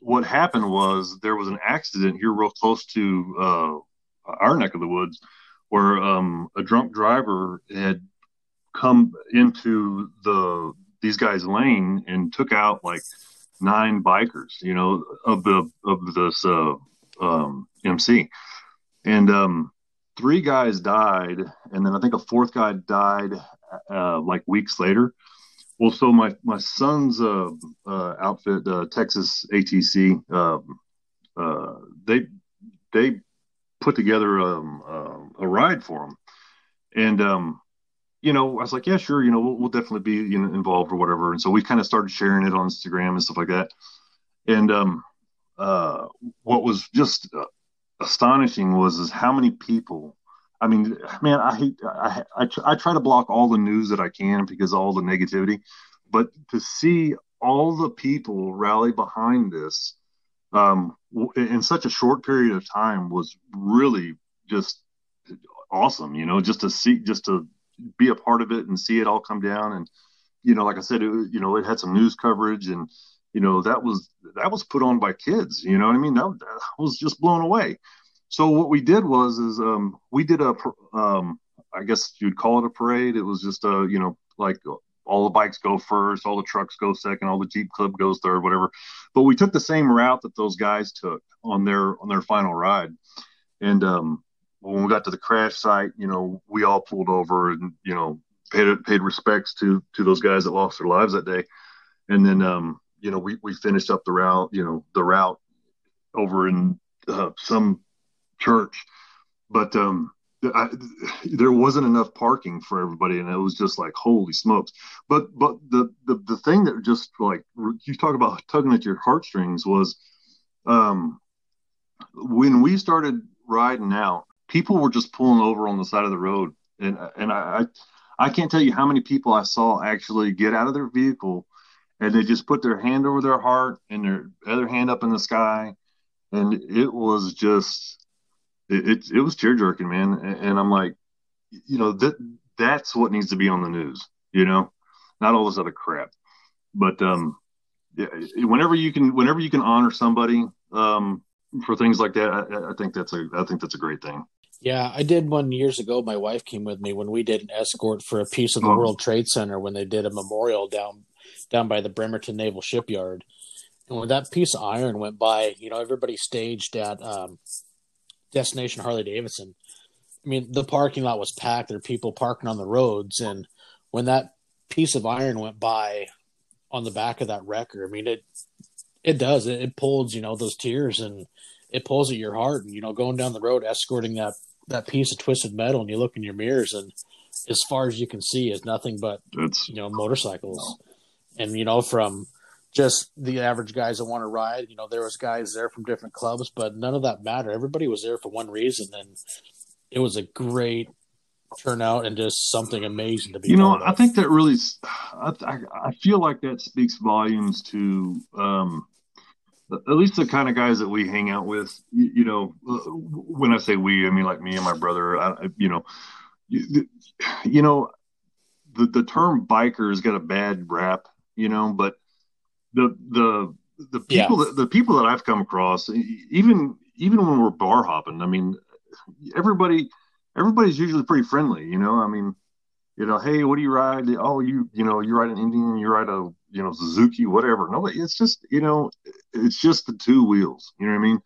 what happened was there was an accident here real close to uh, our neck of the woods where um, a drunk driver had come into the these guys lane and took out like nine bikers you know of the of this uh, um, mc and um, three guys died, and then I think a fourth guy died uh, like weeks later. Well, so my my son's uh, uh, outfit, uh, Texas ATC, um, uh, they they put together um, uh, a ride for him, and um, you know I was like, yeah, sure, you know we'll, we'll definitely be you know, involved or whatever. And so we kind of started sharing it on Instagram and stuff like that. And um, what was just astonishing was is how many people I mean, man, I hate I, I, I try to block all the news that I can because all the negativity, but to see all the people rally behind this um, in such a short period of time was really just awesome. You know, just to see, just to be a part of it and see it all come down. And you know, like I said, it, you know, it had some news coverage, and you know, that was that was put on by kids. You know what I mean? That, that was just blown away. So what we did was is um, we did a um, I guess you'd call it a parade. It was just a you know like all the bikes go first, all the trucks go second, all the Jeep Club goes third, whatever. But we took the same route that those guys took on their on their final ride. And um, when we got to the crash site, you know, we all pulled over and you know paid paid respects to to those guys that lost their lives that day. And then um, you know we we finished up the route, you know, the route over in uh, some church, but um, I, there wasn't enough parking for everybody, and it was just like holy smokes. But but the the the thing that just like you talk about tugging at your heartstrings was, um, when we started riding out, people were just pulling over on the side of the road, and and I I can't tell you how many people I saw actually get out of their vehicle and they just put their hand over their heart and their other hand up in the sky and it was just it, it, it was tear jerking, man. And, and, I'm like, you know, that that's what needs to be on the news, you know, not all this other crap. But um, yeah, whenever you can, whenever you can honor somebody um, for things like that, I, I think that's a, I think that's a great thing. Yeah, I did one years ago. My wife came with me when we did an escort for a piece of the oh. World Trade Center when they did a memorial down down by the Bremerton Naval Shipyard. And when that piece of iron went by, you know, everybody staged at um, Destination Harley Davidson. I mean, the parking lot was packed. There were people parking on the roads, and when that piece of iron went by on the back of that wrecker, I mean it it does it, it pulls you know those tears and it pulls at your heart. And you know, going down the road escorting that that piece of twisted metal, and you look in your mirrors, and as far as you can see is nothing but it's, you know motorcycles, and you know from just the average guys that want to ride. You know, there was guys there from different clubs, but none of that mattered. Everybody was there for one reason, and it was a great turnout and just something amazing to be. You know, I think that really, I, I feel like that speaks volumes to um, at least the kind of guys that we hang out with. You, you, know, when I say we, I mean like me and my brother. I, you know, you, you know, the the term biker has got a bad rap. You know, but the the the people yeah. that the people that I've come across, even even when we're bar hopping, I mean, everybody everybody's usually pretty friendly. You know, I mean, you know, hey, what do you ride? Oh, you you know, you ride an Indian, you ride a you know Suzuki, whatever. No, it's just you know, it's just the two wheels. You know what I mean?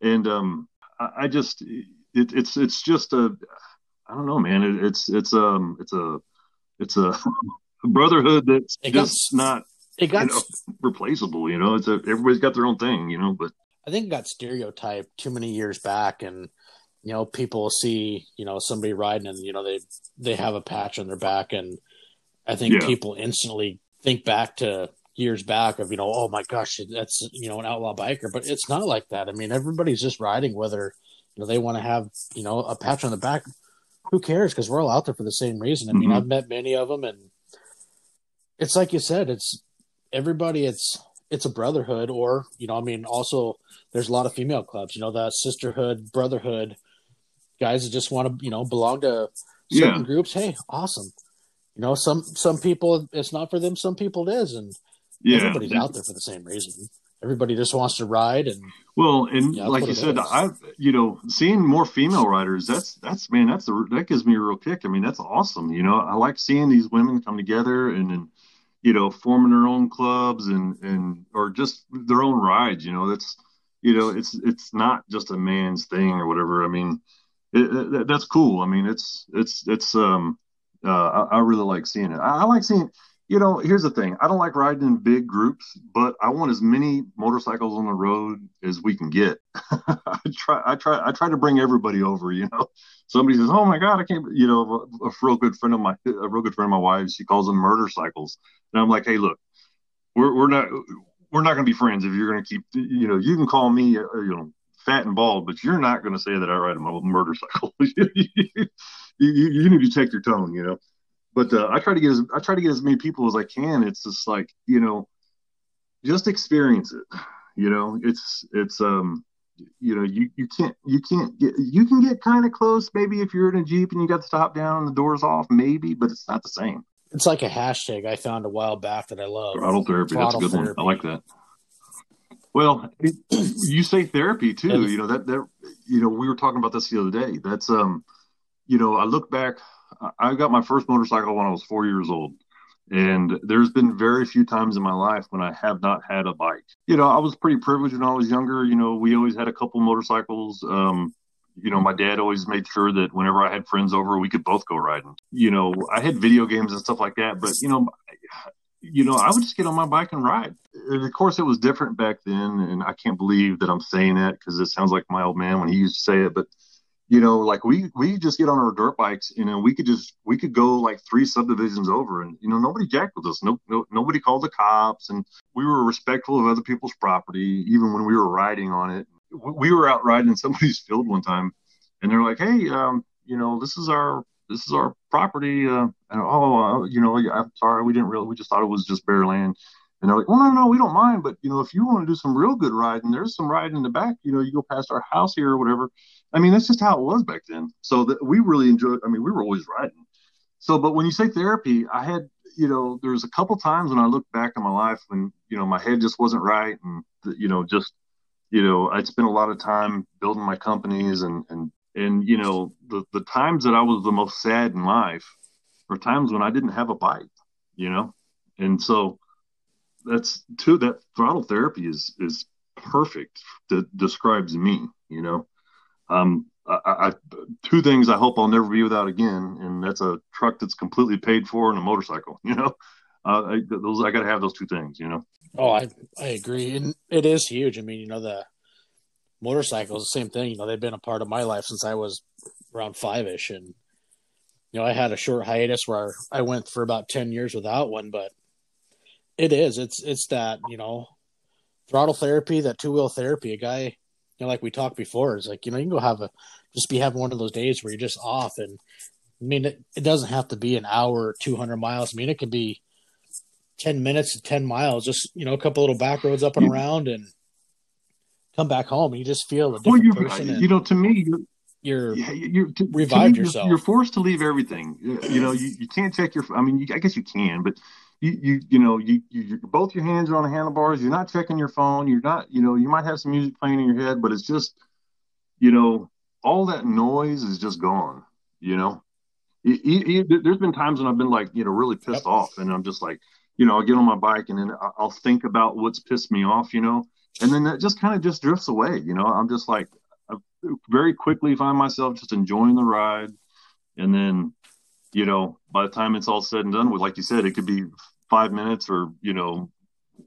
And um, I, I just it, it's it's just a I don't know, man. It, it's it's um it's a it's a brotherhood that's just not it got you know, replaceable. You know, it's a, everybody's got their own thing. You know, but I think it got stereotyped too many years back, and you know, people see you know somebody riding, and you know they they have a patch on their back, and I think yeah. people instantly think back to years back of you know, oh my gosh, that's you know an outlaw biker, but it's not like that. I mean, everybody's just riding whether you know they want to have you know a patch on the back. Who cares? Because we're all out there for the same reason. I mean, Mhm. I've met many of them, and it's like you said, it's everybody. It's it's a brotherhood, or you know, I mean, also there's a lot of female clubs. You know, that sisterhood, brotherhood, guys that just want to you know belong to certain Yeah. groups. Hey, awesome. You know, some some people it's not for them. Some people it is, and Yeah. everybody's out there for the same reason. Everybody just wants to ride, and Well, and Yeah, like you said, is. I you know seeing more female riders that's that's man that's a, that gives me a real kick. I mean that's awesome. You know I like seeing these women come together and then you know forming their own clubs and and or just their own rides. You know that's you know it's it's not just a man's thing or whatever. I mean it, it, that's cool. I mean it's it's it's um uh I, I really like seeing it. I, I like seeing you know, here's the thing. I don't like riding in big groups, but I want as many motorcycles on the road as we can get. I try, I try, I try to bring everybody over. You know, somebody says, "Oh my God, I can't." You know, a, a real good friend of my, a real good friend of my wife's, she calls them murder cycles, and I'm like, "Hey, look, we're we're not we're not going to be friends if you're going to keep. You know, you can call me, uh, you know, fat and bald, but you're not going to say that I ride a mo- motorcycle. you, you, you need to check your tone. You know." But uh, I try to get as I try to get as many people as I can. It's just like you know, just experience it. You know, it's it's um, you know, you you can't you can't get you can get kind of close maybe if you're in a jeep and you got the top down and the doors off maybe, but it's not the same. it's like a hashtag I found a while back that I love. Throttle therapy, that's a Throttle good one. I like that. Well, it, you say therapy too. You know that that you know we were talking about this the other day. That's um, you know, I look back. I- got my first motorcycle when I was four years old, and there's been very few times in my life when I have not had a bike. You know, I was pretty privileged when I was younger. You know, we always had a couple motorcycles. Um, you know, my dad always made sure that whenever I had friends over, we could both go riding. You know, I had video games and stuff like that, but you know, you know, I would just get on my bike and ride. And of course, it was different back then, and I can't believe that I'm saying that because it sounds like my old man when he used to say it. But you know, like we we just get on our dirt bikes, you know, we could just we could go like three subdivisions over, and you know, nobody jacked with us. No, no nobody called the cops, and we were respectful of other people's property, even when we were riding on it. We were out riding in somebody's field one time, and they're like, "Hey, um, you know, this is our this is our property. Uh, and oh, uh, you know, I'm sorry, we didn't really, we just thought it was just bare land. And they're like, well, no, no, we don't mind. But, you know, if you want to do some real good riding, there's some riding in the back. You know, you go past our house here or whatever. I mean, that's just how it was back then. So that we really enjoyed, I mean, we were always riding. So, but when you say therapy, I had, you know, there's a couple times when I look back in my life when, you know, my head just wasn't right. And, you know, just, you know, I'd spent a lot of time building my companies and, and, and, you know, the, the times that I was the most sad in life were times when I didn't have a bike, you know? And so that's too, that throttle therapy is, is perfect that describes me, you know? Um, I, I, two things I hope I'll never be without again, and that's a truck that's completely paid for and a motorcycle, you know? Uh, I, those, I got to have those two things, you know? Oh, I I agree, and it is huge. I mean, you know, the motorcycles, the same thing. You know, they've been a part of my life since I was around five ish, and you know, I had a short hiatus where I went for about ten years without one, but it is. It's it's that you know, throttle therapy, that two wheel therapy. A guy, you know, like we talked before, is like you know, you can go have a just be having one of those days where you're just off, and I mean, it, it doesn't have to be an hour, two hundred miles. I mean, it can be 10 minutes to 10 miles, just, you know, a couple little back roads up and Yeah. around and come back home. You just feel a Well, different you, person. You know, to me, you're, you're, yeah, you're to, Revived to me, yourself. You're, you're forced to leave everything. You you know, you, you can't check your. I mean, you, I guess you can, but you you you know, you, you both your hands are on the handlebars. You're not checking your phone. You're not. You know, you might have some music playing in your head, but it's just, you know, all that noise is just gone. You know, It- it- it- there's been times when I've been like, you know, really pissed Yep. off, and I'm just like, you know, I'll get on my bike and then I'll think about what's pissed me off, you know, and then that just kind of just drifts away. You know, I'm just like, I very quickly find myself just enjoying the ride, and then, you know, by the time it's all said and done with, like you said, it could be five minutes or you know,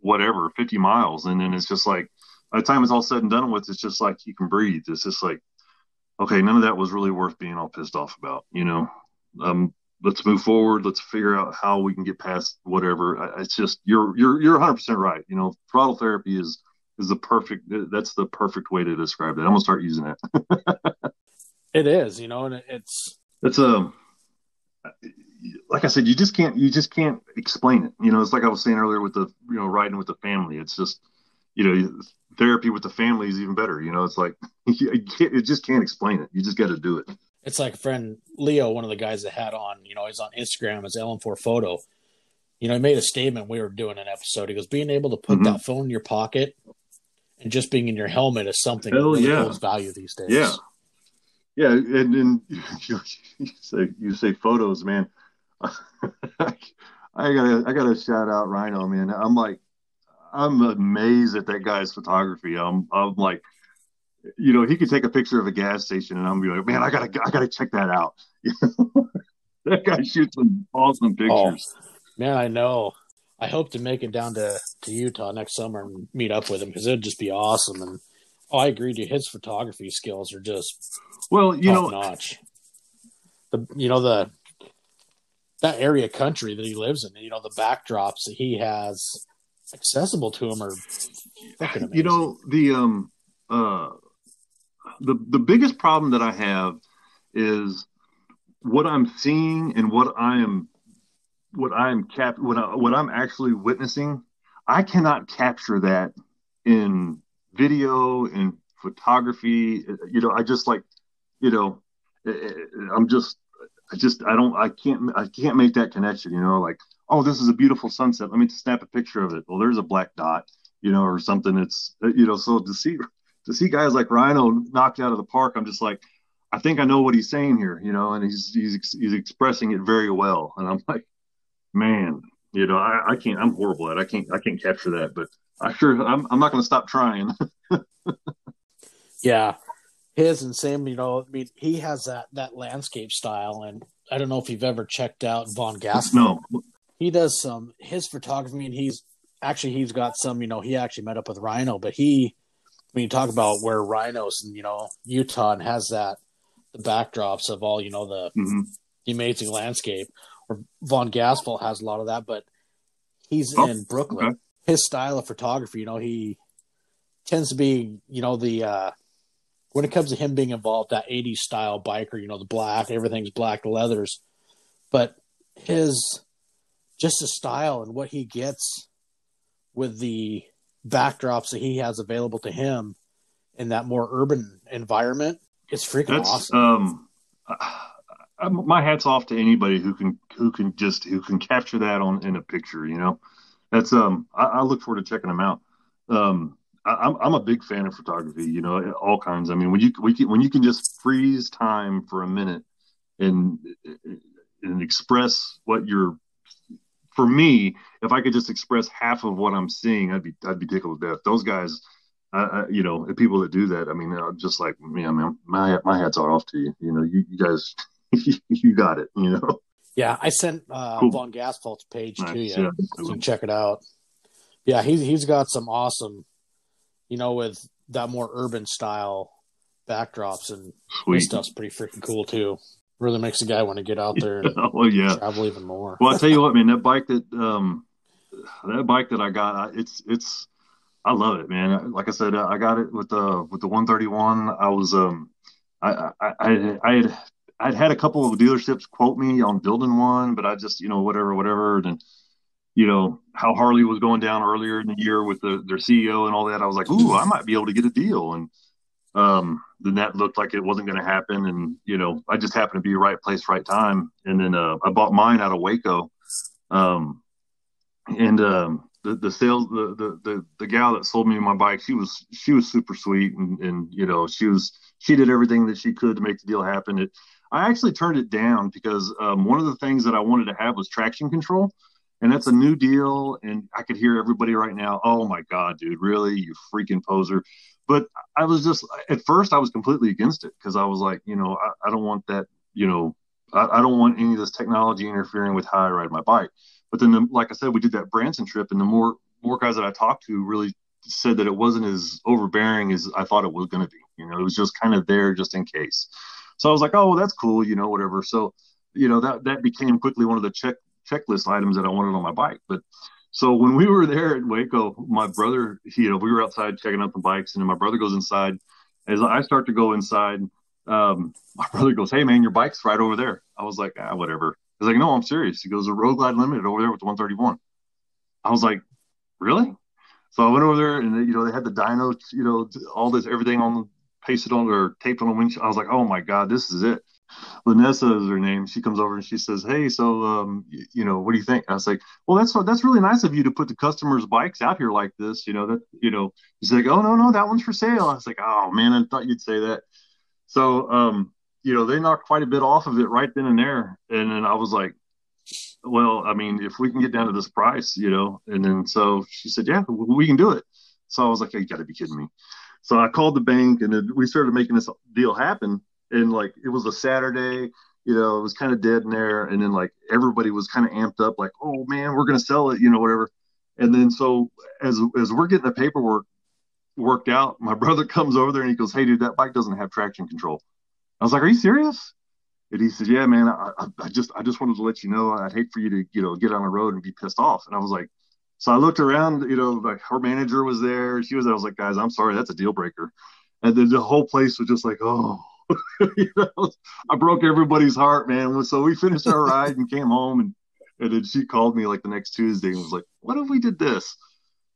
whatever, 50 miles, and then it's just like, by the time it's all said and done with, it's just like you can breathe. It's just like, okay, none of that was really worth being all pissed off about, you know. Um, let's move forward. Let's figure out how we can get past whatever. It's just you're you're you're 100 percent right. You know, throttle therapy is is the perfect. That's the perfect way to describe it. I'm gonna start using it. it is, you know, and it's it's a um, like I said, you just can't you just can't explain it. You know, it's like I was saying earlier with the you know riding with the family. It's just you know therapy with the family is even better. You know, it's like you, you just can't explain it. You just got to do it. It's like a friend Leo, one of the guys that had on. You know, he's on Instagram as Ellen4 Photo. You know, he made a statement. We were doing an episode. He goes, being able to put mm-hmm. that phone in your pocket and just being in your helmet is something Hell that really yeah. holds value these days. Yeah, yeah, and, then you, you say you say photos, man. I gotta I gotta shout out Rhino, man. I'm like I'm amazed at that guy's photography. I'm I'm like, you know, he could take a picture of a gas station, and I'm be like, man, I gotta I gotta check that out. that guy shoots some awesome oh, pictures. Oh, man, I know. I hope to make it down to, to Utah next summer and meet up with him because it'd just be awesome. And oh, I agree, dude. His photography skills are just well, you know, notch. The you know the that area country that he lives in, you know, the backdrops that he has accessible to him are. You know, the um uh the the biggest problem that I have is what I'm seeing and what I am what I am cap what I, what I'm actually witnessing. I cannot capture that in video and photography. You know, I just like you know, eh, eh, eh, I'm just I just I don't I can't I can't make that connection. You know, like oh this is a beautiful sunset. Let me snap a picture of it. Well, there's a black dot. You know, or something. It's you know. So to see to see guys like Rhino knocked out of the park, I'm just like, I think I know what he's saying here. You know, and he's he's he's expressing it very well. And I'm like, man, you know, I, I can't. I'm horrible at. It. I can't. I can't capture that. But I sure. I'm. I'm not going to stop trying. yeah, his and Sam, you know, I mean, he has that that landscape style, and I don't know if you've ever checked out Von Gaspel. No, he does some his photography, and he's actually he's got some. You know, he actually met up with Rhino, but he when you talk about where Rhinos and you know Utah and has that the backdrops of all you know the, mm-hmm. the amazing landscape, or Von Gaspel has a lot of that, but he's oh, in Brooklyn. Okay. His style of photography, you know, he tends to be, you know, the uh when it comes to him being involved, that 80s style biker, you know, the black, everything's black leathers. But his just the style and what he gets with the backdrops that he has available to him in that more urban environment, it's freaking That's, awesome. Um, my hat's off to anybody who can who can just who can capture that on in a picture. You know, that's um I, I look forward to checking them out. Um, I'm I'm a big fan of photography. You know, all kinds. I mean, when you we can, when you can just freeze time for a minute and and express what you're. For me, if I could just express half of what I'm seeing, I'd be I'd be tickled to death. Those guys, uh, you know, people that do that. I mean, just like me, I mean, my my hats are off to you. You know, you, you guys, you got it. You know. Yeah, I sent uh, cool. Von Gaspel's page nice. to you, yeah, so check it out. Yeah, he's he's got some awesome you know, with that more urban style backdrops and Sweet. this stuff's pretty freaking cool too. Really makes a guy want to get out there and oh, yeah. travel even more. Well, I tell you what, man, that bike that um that bike that I got, I, it's it's I love it, man. Like I said, I got it with the with the 131. I was um I I I, I had I'd had a couple of dealerships quote me on building one, but I just you know whatever whatever and you know how Harley was going down earlier in the year with the, their CEO and all that. I was like, ooh, I might be able to get a deal, and um, then that looked like it wasn't going to happen. And you know, I just happened to be right place, right time. And then uh, I bought mine out of Waco, um, and um, the the sales the, the the the gal that sold me my bike, she was she was super sweet, and and you know she was she did everything that she could to make the deal happen. It I actually turned it down because um, one of the things that I wanted to have was traction control and that's a new deal. And I could hear everybody right now, oh my God, dude, really? You freaking poser. But I was just, at first, I was completely against it because I was like, you know, I, I, don't want that, you know, I, I, don't want any of this technology interfering with how I ride my bike. But then, the, like I said, we did that Branson trip, and the more more guys that I talked to really said that it wasn't as overbearing as I thought it was going to be. You know, it was just kind of there just in case. So I was like, oh, well, that's cool, you know, whatever. So, you know, that that became quickly one of the check checklist items that I wanted on my bike. But So when we were there at Waco, my brother, you know, we were outside checking out the bikes, and then my brother goes inside. As I start to go inside, um, my brother goes, "Hey man, your bike's right over there." I was like, "Ah, whatever." He's like, "No, I'm serious." He goes, "The Road Glide Limited over there with the 131." I was like, "Really?" So I went over there, and you know, they had the dyno, you know, all this everything on pasted on or taped on the windshield. I was like, "Oh my god, this is it." Vanessa is her name. She comes over and she says, "Hey, so um, you, you know, what do you think?" And I was like, "Well, that's that's really nice of you to put the customers' bikes out here like this. You know that you know." She's like, "Oh no, no, that one's for sale." I was like, "Oh man, I thought you'd say that." So um, you know, they knocked quite a bit off of it right then and there, and then I was like, "Well, I mean, if we can get down to this price, you know," and then so she said, "Yeah, we can do it." So I was like, "You got to be kidding me!" So I called the bank, and then we started making this deal happen and like it was a Saturday, you know, it was kind of dead in there, and then like everybody was kind of amped up, like, oh man, we're gonna sell it, you know, whatever. And then so as as we're getting the paperwork worked out, my brother comes over there and he goes, hey dude, that bike doesn't have traction control. I was like, are you serious? And he said, yeah, man, I, I just I just wanted to let you know I'd hate for you to you know get on the road and be pissed off. And I was like, so I looked around, you know, like her manager was there, she was. I was like, guys, I'm sorry, that's a deal breaker. And then the whole place was just like, oh, you know, I broke everybody's heart, man. So we finished our ride and came home, and and then she called me like the next Tuesday and was like, "What if we did this?"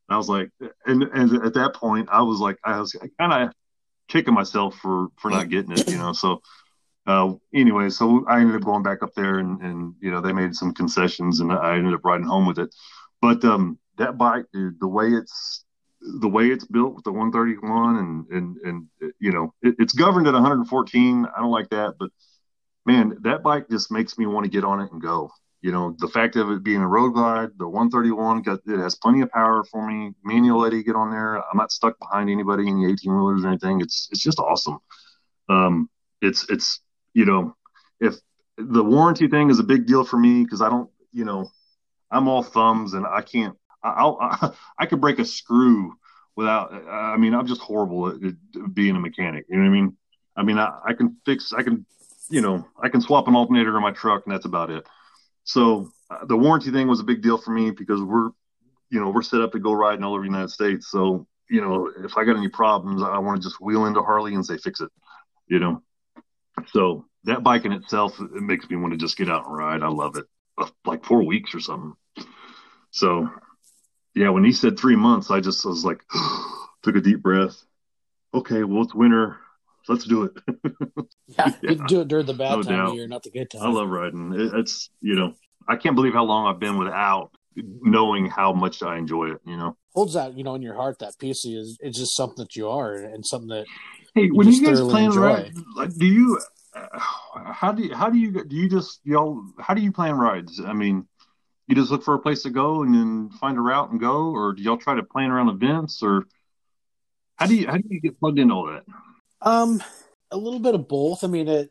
And I was like, and and at that point, I was like, I was kind of kicking myself for for not getting it, you know. So uh, anyway, so I ended up going back up there, and and you know they made some concessions, and I ended up riding home with it. But um, that bike, dude, the way it's the way it's built with the 131 and and and you know it, it's governed at 114 i don't like that but man that bike just makes me want to get on it and go. You know the fact of it being a road glide the 131 got it has plenty of power for me. Manual eddy get on there. I'm not stuck behind anybody in the 18 wheelers or anything. It's it's just awesome. Um it's it's you know if the warranty thing is a big deal for me because i don't you know i'm all thumbs and i can't I'll, I, I could break a screw without. I mean, I'm just horrible at, at being a mechanic. You know what I mean? I mean, I, I can fix. I can, you know, I can swap an alternator in my truck, and that's about it. So uh, the warranty thing was a big deal for me because we're, you know, we're set up to go riding all over the United States. So you know, if I got any problems, I want to just wheel into Harley and say fix it. You know, so that bike in itself it makes me want to just get out and ride. I love it. Like four weeks or something. So yeah, when he said three months, I just was like, took a deep breath. Okay, well, it's winter. Let's do it. yeah, yeah, do it during the bad no time doubt. of year, not the good time. I love riding. It, it's, you know, I can't believe how long I've been without knowing how much I enjoy it, you know. Holds that, you know, in your heart, that PC is, it's just something that you are and something that. Hey, you when you guys plan like, do you, how do you, how do you, do you just, y'all, how do you plan rides? I mean, you just look for a place to go and then find a route and go, or do y'all try to plan around events, or how do you how do you get plugged into all that? Um, a little bit of both. I mean, it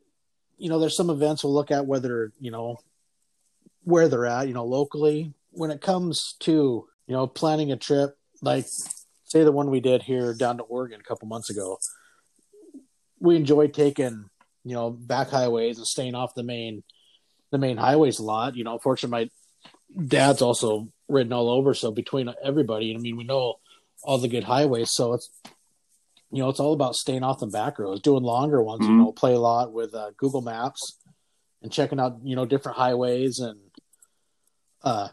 you know, there's some events we'll look at whether you know where they're at, you know, locally. When it comes to you know planning a trip, like say the one we did here down to Oregon a couple months ago, we enjoyed taking you know back highways and staying off the main the main highways a lot. You know, fortunately, my dad's also ridden all over. So between everybody, I mean, we know all the good highways. So it's, you know, it's all about staying off the back roads, doing longer ones, mm-hmm. you know, play a lot with uh, Google Maps and checking out, you know, different highways and uh,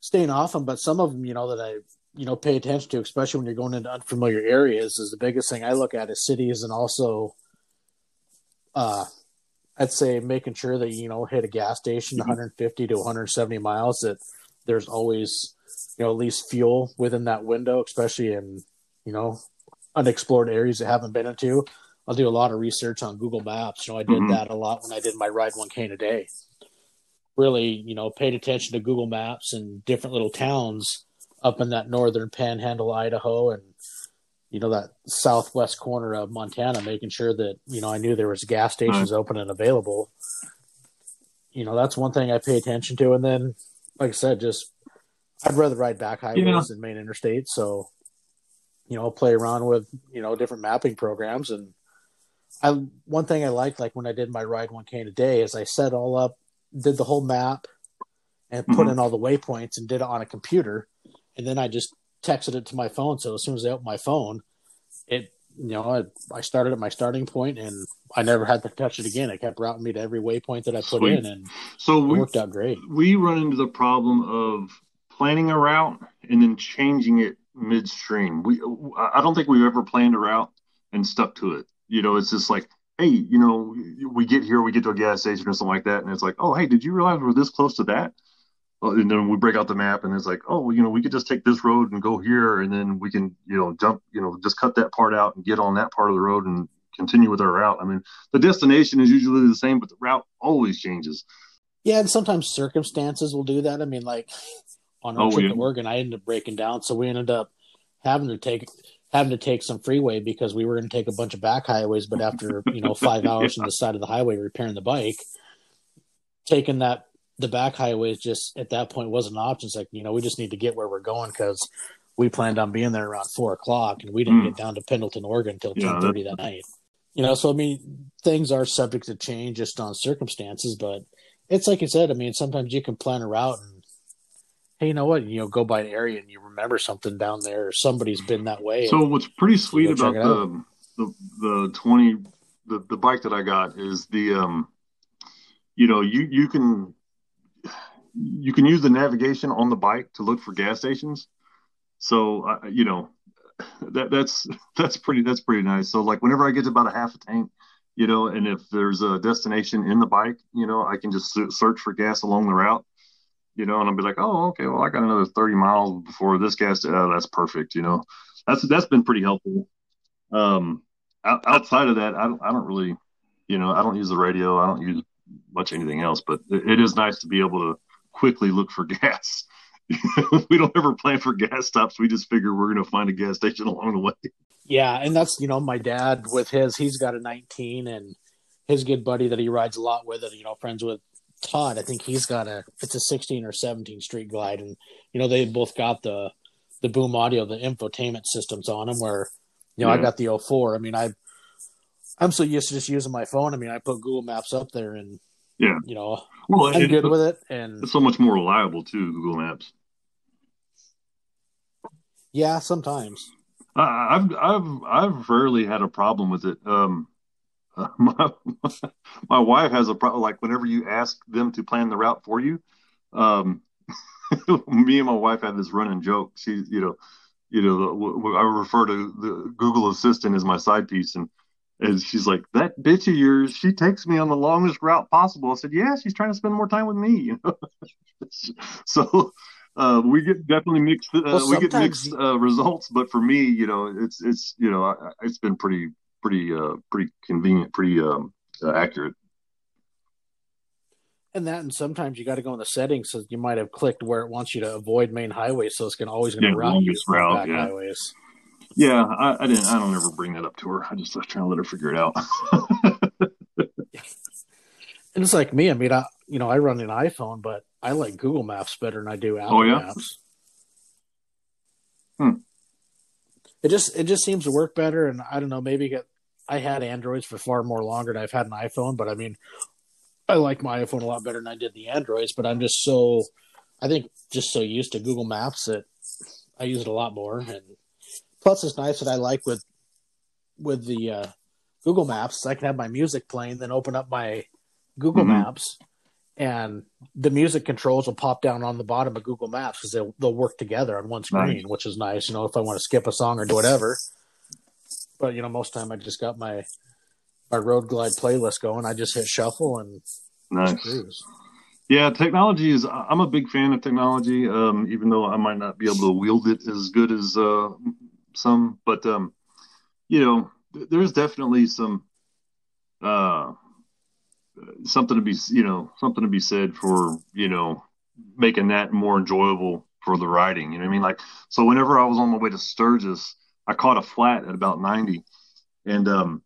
staying off them. But some of them, you know, that I, you know, pay attention to, especially when you're going into unfamiliar areas, is the biggest thing I look at is cities and also uh, I'd say making sure that you know hit a gas station mm-hmm. 150 to 170 miles that there's always you know at least fuel within that window, especially in you know unexplored areas that haven't been into. I'll do a lot of research on Google Maps. You know, I did mm-hmm. that a lot when I did my ride one K a day. Really, you know, paid attention to Google Maps and different little towns up in that northern panhandle, Idaho, and you know that southwest corner of Montana, making sure that you know I knew there was gas stations right. open and available. You know that's one thing I pay attention to, and then like I said, just I'd rather ride back highways yeah. than main interstate. So you know, play around with you know different mapping programs, and I one thing I liked like when I did my ride one k a day is I set all up, did the whole map, and put mm-hmm. in all the waypoints and did it on a computer and then I just texted it to my phone. So as soon as I opened my phone, it you know I, I started at my starting point and I never had to touch it again. It kept routing me to every waypoint that I put Sweet. in, and so it we, worked out great. We run into the problem of planning a route and then changing it midstream. We I don't think we've ever planned a route and stuck to it. You know, it's just like, hey, you know, we get here, we get to a gas station or something like that, and it's like, oh, hey, did you realize we're this close to that? Oh, and then we break out the map and it's like oh you know we could just take this road and go here and then we can you know jump you know just cut that part out and get on that part of the road and continue with our route i mean the destination is usually the same but the route always changes yeah and sometimes circumstances will do that i mean like on our oh, trip yeah. to oregon i ended up breaking down so we ended up having to take having to take some freeway because we were going to take a bunch of back highways but after you know five hours yeah. on the side of the highway repairing the bike taking that the back highways just at that point wasn't an option. It's like, you know, we just need to get where we're going because we planned on being there around four o'clock and we didn't mm. get down to Pendleton, Oregon until yeah, 10 30 that night. You know, so I mean, things are subject to change just on circumstances, but it's like you said, I mean, sometimes you can plan a route and hey, you know what, you know, go by an area and you remember something down there or somebody's been that way. So what's pretty sweet about the, the, the 20, the, the bike that I got is the, um, you know, you, you can you can use the navigation on the bike to look for gas stations. So uh, you know that that's that's pretty that's pretty nice. So like whenever I get to about a half a tank, you know, and if there's a destination in the bike, you know, I can just search for gas along the route, you know, and I'll be like, oh, okay, well, I got another 30 miles before this gas. Uh, that's perfect, you know. That's that's been pretty helpful. Um, outside of that, I don't I don't really, you know, I don't use the radio. I don't use much anything else, but it is nice to be able to quickly look for gas. we don't ever plan for gas stops. We just figure we're going to find a gas station along the way. Yeah, and that's you know my dad with his he's got a 19 and his good buddy that he rides a lot with it. You know, friends with Todd. I think he's got a it's a 16 or 17 Street Glide, and you know they both got the the boom audio, the infotainment systems on them. Where you know yeah. I got the 04. I mean I I'm so used to just using my phone. I mean I put Google Maps up there and yeah. You know, well, I'm good with it, and it's so much more reliable too. Google Maps. Yeah, sometimes. I've I've I've rarely had a problem with it. Um, my my wife has a problem. Like whenever you ask them to plan the route for you, um, me and my wife have this running joke. She, you know, you know, the, I refer to the Google Assistant as my side piece, and and she's like, that bitch of yours, she takes me on the longest route possible. I said, yeah, she's trying to spend more time with me. You know? so uh, we get definitely mixed. Uh, well, we get mixed uh, results, but for me, you know, it's it's you know, I, it's been pretty pretty uh, pretty convenient, pretty um, uh, accurate. And that, and sometimes you got to go in the settings, so you might have clicked where it wants you to avoid main highways, so it's going always going to yeah, route you route, back yeah. highways. Yeah, I, I, didn't. I don't ever bring that up to her. I just was trying to let her figure it out. and it's like me. I mean, I you know I run an iPhone, but I like Google Maps better than I do Apple oh, yeah? Maps. Hmm. It just it just seems to work better, and I don't know. Maybe get, I had Androids for far more longer than I've had an iPhone, but I mean, I like my iPhone a lot better than I did the Androids. But I'm just so, I think, just so used to Google Maps that I use it a lot more, and Plus, it's nice that I like with with the uh, Google Maps. I can have my music playing, then open up my Google mm-hmm. Maps, and the music controls will pop down on the bottom of Google Maps because they'll they'll work together on one screen, nice. which is nice. You know, if I want to skip a song or do whatever. But you know, most time I just got my my Road Glide playlist going. I just hit shuffle and nice. Cruise. Yeah, technology is. I'm a big fan of technology, um, even though I might not be able to wield it as good as uh, some, but um, you know, there's definitely some uh, something to be you know something to be said for you know making that more enjoyable for the riding. You know what I mean? Like so, whenever I was on my way to Sturgis, I caught a flat at about 90, and um,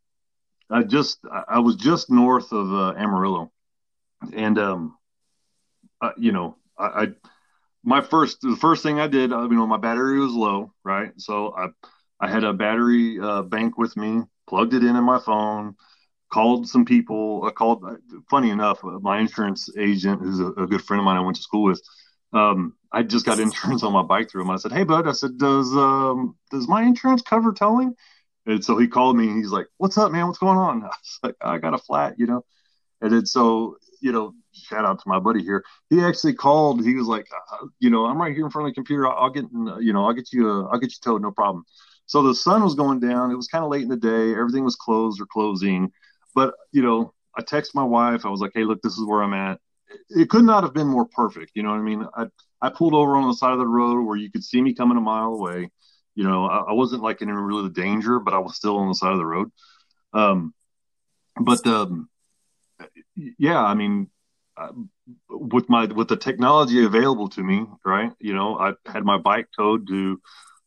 I just I was just north of uh, Amarillo, and um, I, you know I, I my first the first thing I did, uh, you know, my battery was low, right? So I I had a battery uh, bank with me, plugged it in in my phone, called some people. I called. Funny enough, uh, my insurance agent, who's a, a good friend of mine, I went to school with. um, I just got insurance on my bike through him. I said, "Hey, bud," I said, "Does um, does my insurance cover towing?" And so he called me. And he's like, "What's up, man? What's going on?" I was like, "I got a flat, you know." And then so you know, shout out to my buddy here. He actually called. He was like, uh, "You know, I'm right here in front of the computer. I'll, I'll get you know, I'll get you a, I'll get you towed, no problem." So the sun was going down. It was kind of late in the day. Everything was closed or closing. But you know, I texted my wife. I was like, "Hey, look, this is where I'm at." It could not have been more perfect. You know what I mean? I I pulled over on the side of the road where you could see me coming a mile away. You know, I, I wasn't like in really danger, but I was still on the side of the road. Um, but um, yeah, I mean, uh, with my with the technology available to me, right? You know, I had my bike towed to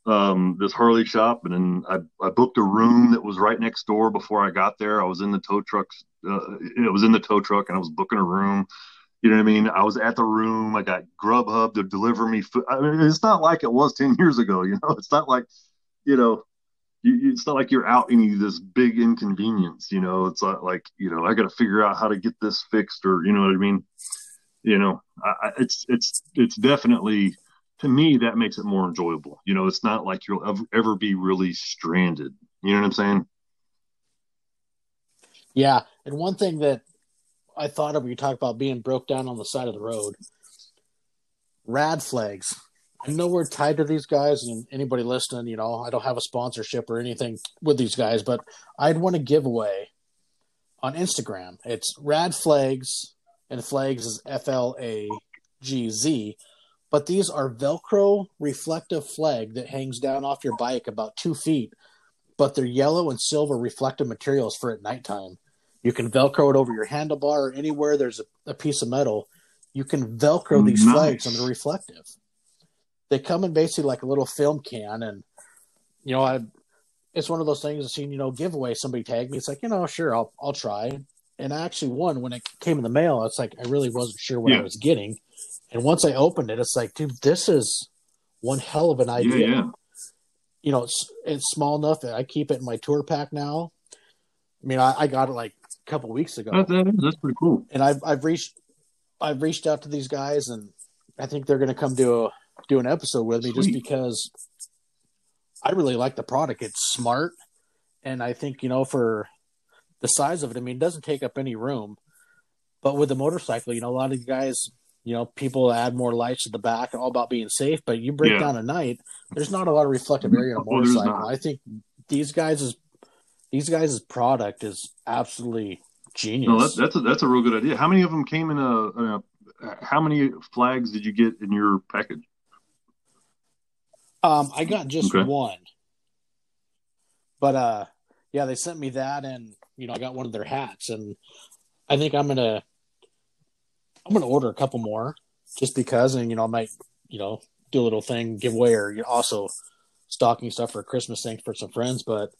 um, this Harley shop, and then I, I booked a room that was right next door. Before I got there, I was in the tow truck. Uh, it was in the tow truck, and I was booking a room. You know what I mean? I was at the room. I got Grubhub to deliver me food. I mean, it's not like it was 10 years ago. You know, it's not like, you know, you, it's not like you're out any this big inconvenience. You know, it's not like, you know, I got to figure out how to get this fixed or, you know what I mean? You know, I, it's, it's, it's definitely, to me, that makes it more enjoyable. You know, it's not like you'll ever, ever be really stranded. You know what I'm saying? Yeah. And one thing that I thought of when you talk about being broke down on the side of the road. Rad Flagz. I know we're tied to these guys, and anybody listening, you know, I don't have a sponsorship or anything with these guys, but I'd want to give away on Instagram. It's Rad Flagz, and flags is F L A G Z. But these are Velcro reflective flag that hangs down off your bike about two feet, but they're yellow and silver reflective materials for at nighttime. You can Velcro it over your handlebar or anywhere there's a, a piece of metal. You can Velcro these nice. flags and they're reflective. They come in basically like a little film can, and you know, I it's one of those things I've seen, you know, giveaway. Somebody tagged me. It's like, you know, sure, I'll I'll try. And I actually won when it came in the mail. It's like I really wasn't sure what yeah. I was getting. And once I opened it, it's like, dude, this is one hell of an idea. Yeah, yeah. You know, it's it's small enough that I keep it in my tour pack now. I mean, I, I got it like a couple weeks ago. That, that is, that's pretty cool. And I've I've reached I've reached out to these guys, and I think they're going to come do a do an episode with me Sweet. just because I really like the product. It's smart, and I think you know for the size of it, I mean, it doesn't take up any room. But with the motorcycle, you know, a lot of guys, you know, people add more lights at the back, all about being safe. But you break yeah. down at night, there's not a lot of reflective area on a oh, motorcycle. I think these guys is these guys' product is absolutely genius. No, that's that's a, that's a real good idea. How many of them came in a, in a how many flags did you get in your package? Um, I got just okay. one, but uh, yeah, they sent me that, and you know, I got one of their hats, and I think I'm gonna I'm gonna order a couple more just because, and you know, I might you know do a little thing giveaway or you also stocking stuff for a Christmas thing for some friends, but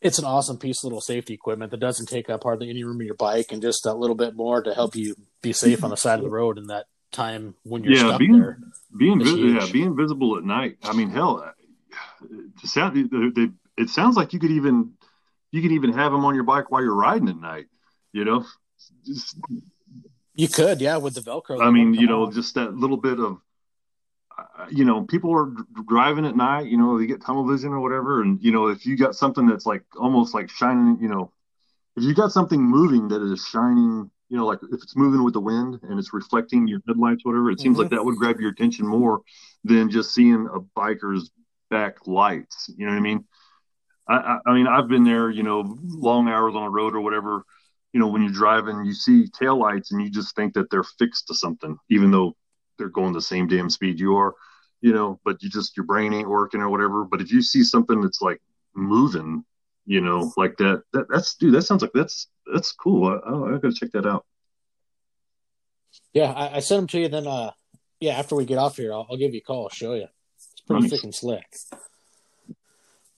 it's an awesome piece of little safety equipment that doesn't take up hardly any room in your bike and just a little bit more to help you be safe on the side of the road in that time when you're yeah, stuck being, there. Being yeah, being visible at night. I mean, hell, uh, sound, they, they, it sounds like you could even you could even have them on your bike while you're riding at night. You know, just, you could, yeah, with the Velcro. I mean, you know, on. just that little bit of uh, you know, people are driving at night, you know, they get tunnel vision or whatever. And, you know, if you got something that's like almost like shining, you know, if you got something moving that is shining, you know, like if it's moving with the wind and it's reflecting your headlights, whatever, it mm-hmm. seems like that would grab your attention more than just seeing a biker's back lights. You know what I mean? I, I, I mean, I've been there, you know, long hours on a road or whatever. You know, when you're driving, you see tail lights and you just think that they're fixed to something, even though they're going the same damn speed you are, you know, but you just your brain ain't working or whatever. But if you see something that's like moving, you know, like that, that that's dude, that sounds like that's that's cool. I, I, I gotta check that out. Yeah, I, I sent them to you. Then, uh, yeah, after we get off here, I'll, I'll give you a call. I'll show you. It's pretty nice. and slick.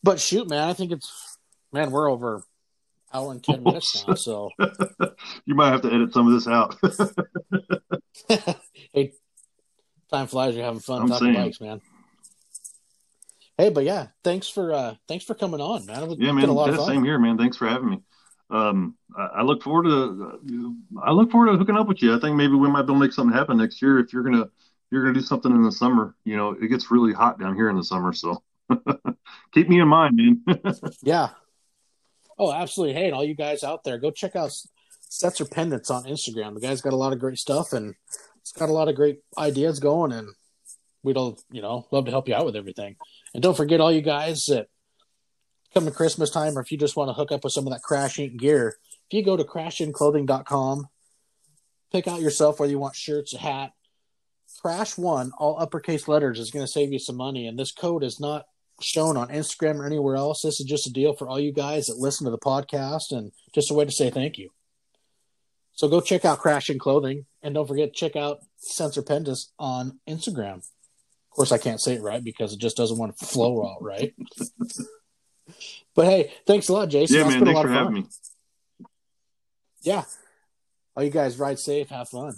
But shoot, man, I think it's man, we're over hour and ten minutes now. So you might have to edit some of this out. hey, time flies. You're having fun I'm talking saying. bikes, man. Hey, but yeah, thanks for uh thanks for coming on, man. yeah, man. Been a lot of fun. Same here, man. Thanks for having me. um, I, I look forward to I look forward to hooking up with you. I think maybe we might be able to make something happen next year if you're gonna you're gonna do something in the summer. You know, it gets really hot down here in the summer, so keep me in mind, man. yeah. Oh, absolutely. Hey, and all you guys out there, go check out Setzerpendence on Instagram. The guy's got a lot of great stuff and it's got a lot of great ideas going, and we'd all you know love to help you out with everything. And don't forget, all you guys that come to Christmas time, or if you just want to hook up with some of that Crash Inc. gear, if you go to crashinclothing.com, pick out yourself whether you want shirts, a hat. Crash One, all uppercase letters, is going to save you some money. And this code is not shown on Instagram or anywhere else. This is just a deal for all you guys that listen to the podcast and just a way to say thank you. So go check out Crash Inc. Clothing and don't forget to check out Sensor Pendus on Instagram. Of course, I can't say it right because it just doesn't want to flow out right. But hey, thanks a lot, Jason. Yeah, That's man. Thanks for having me. Yeah. All you guys ride safe, have fun.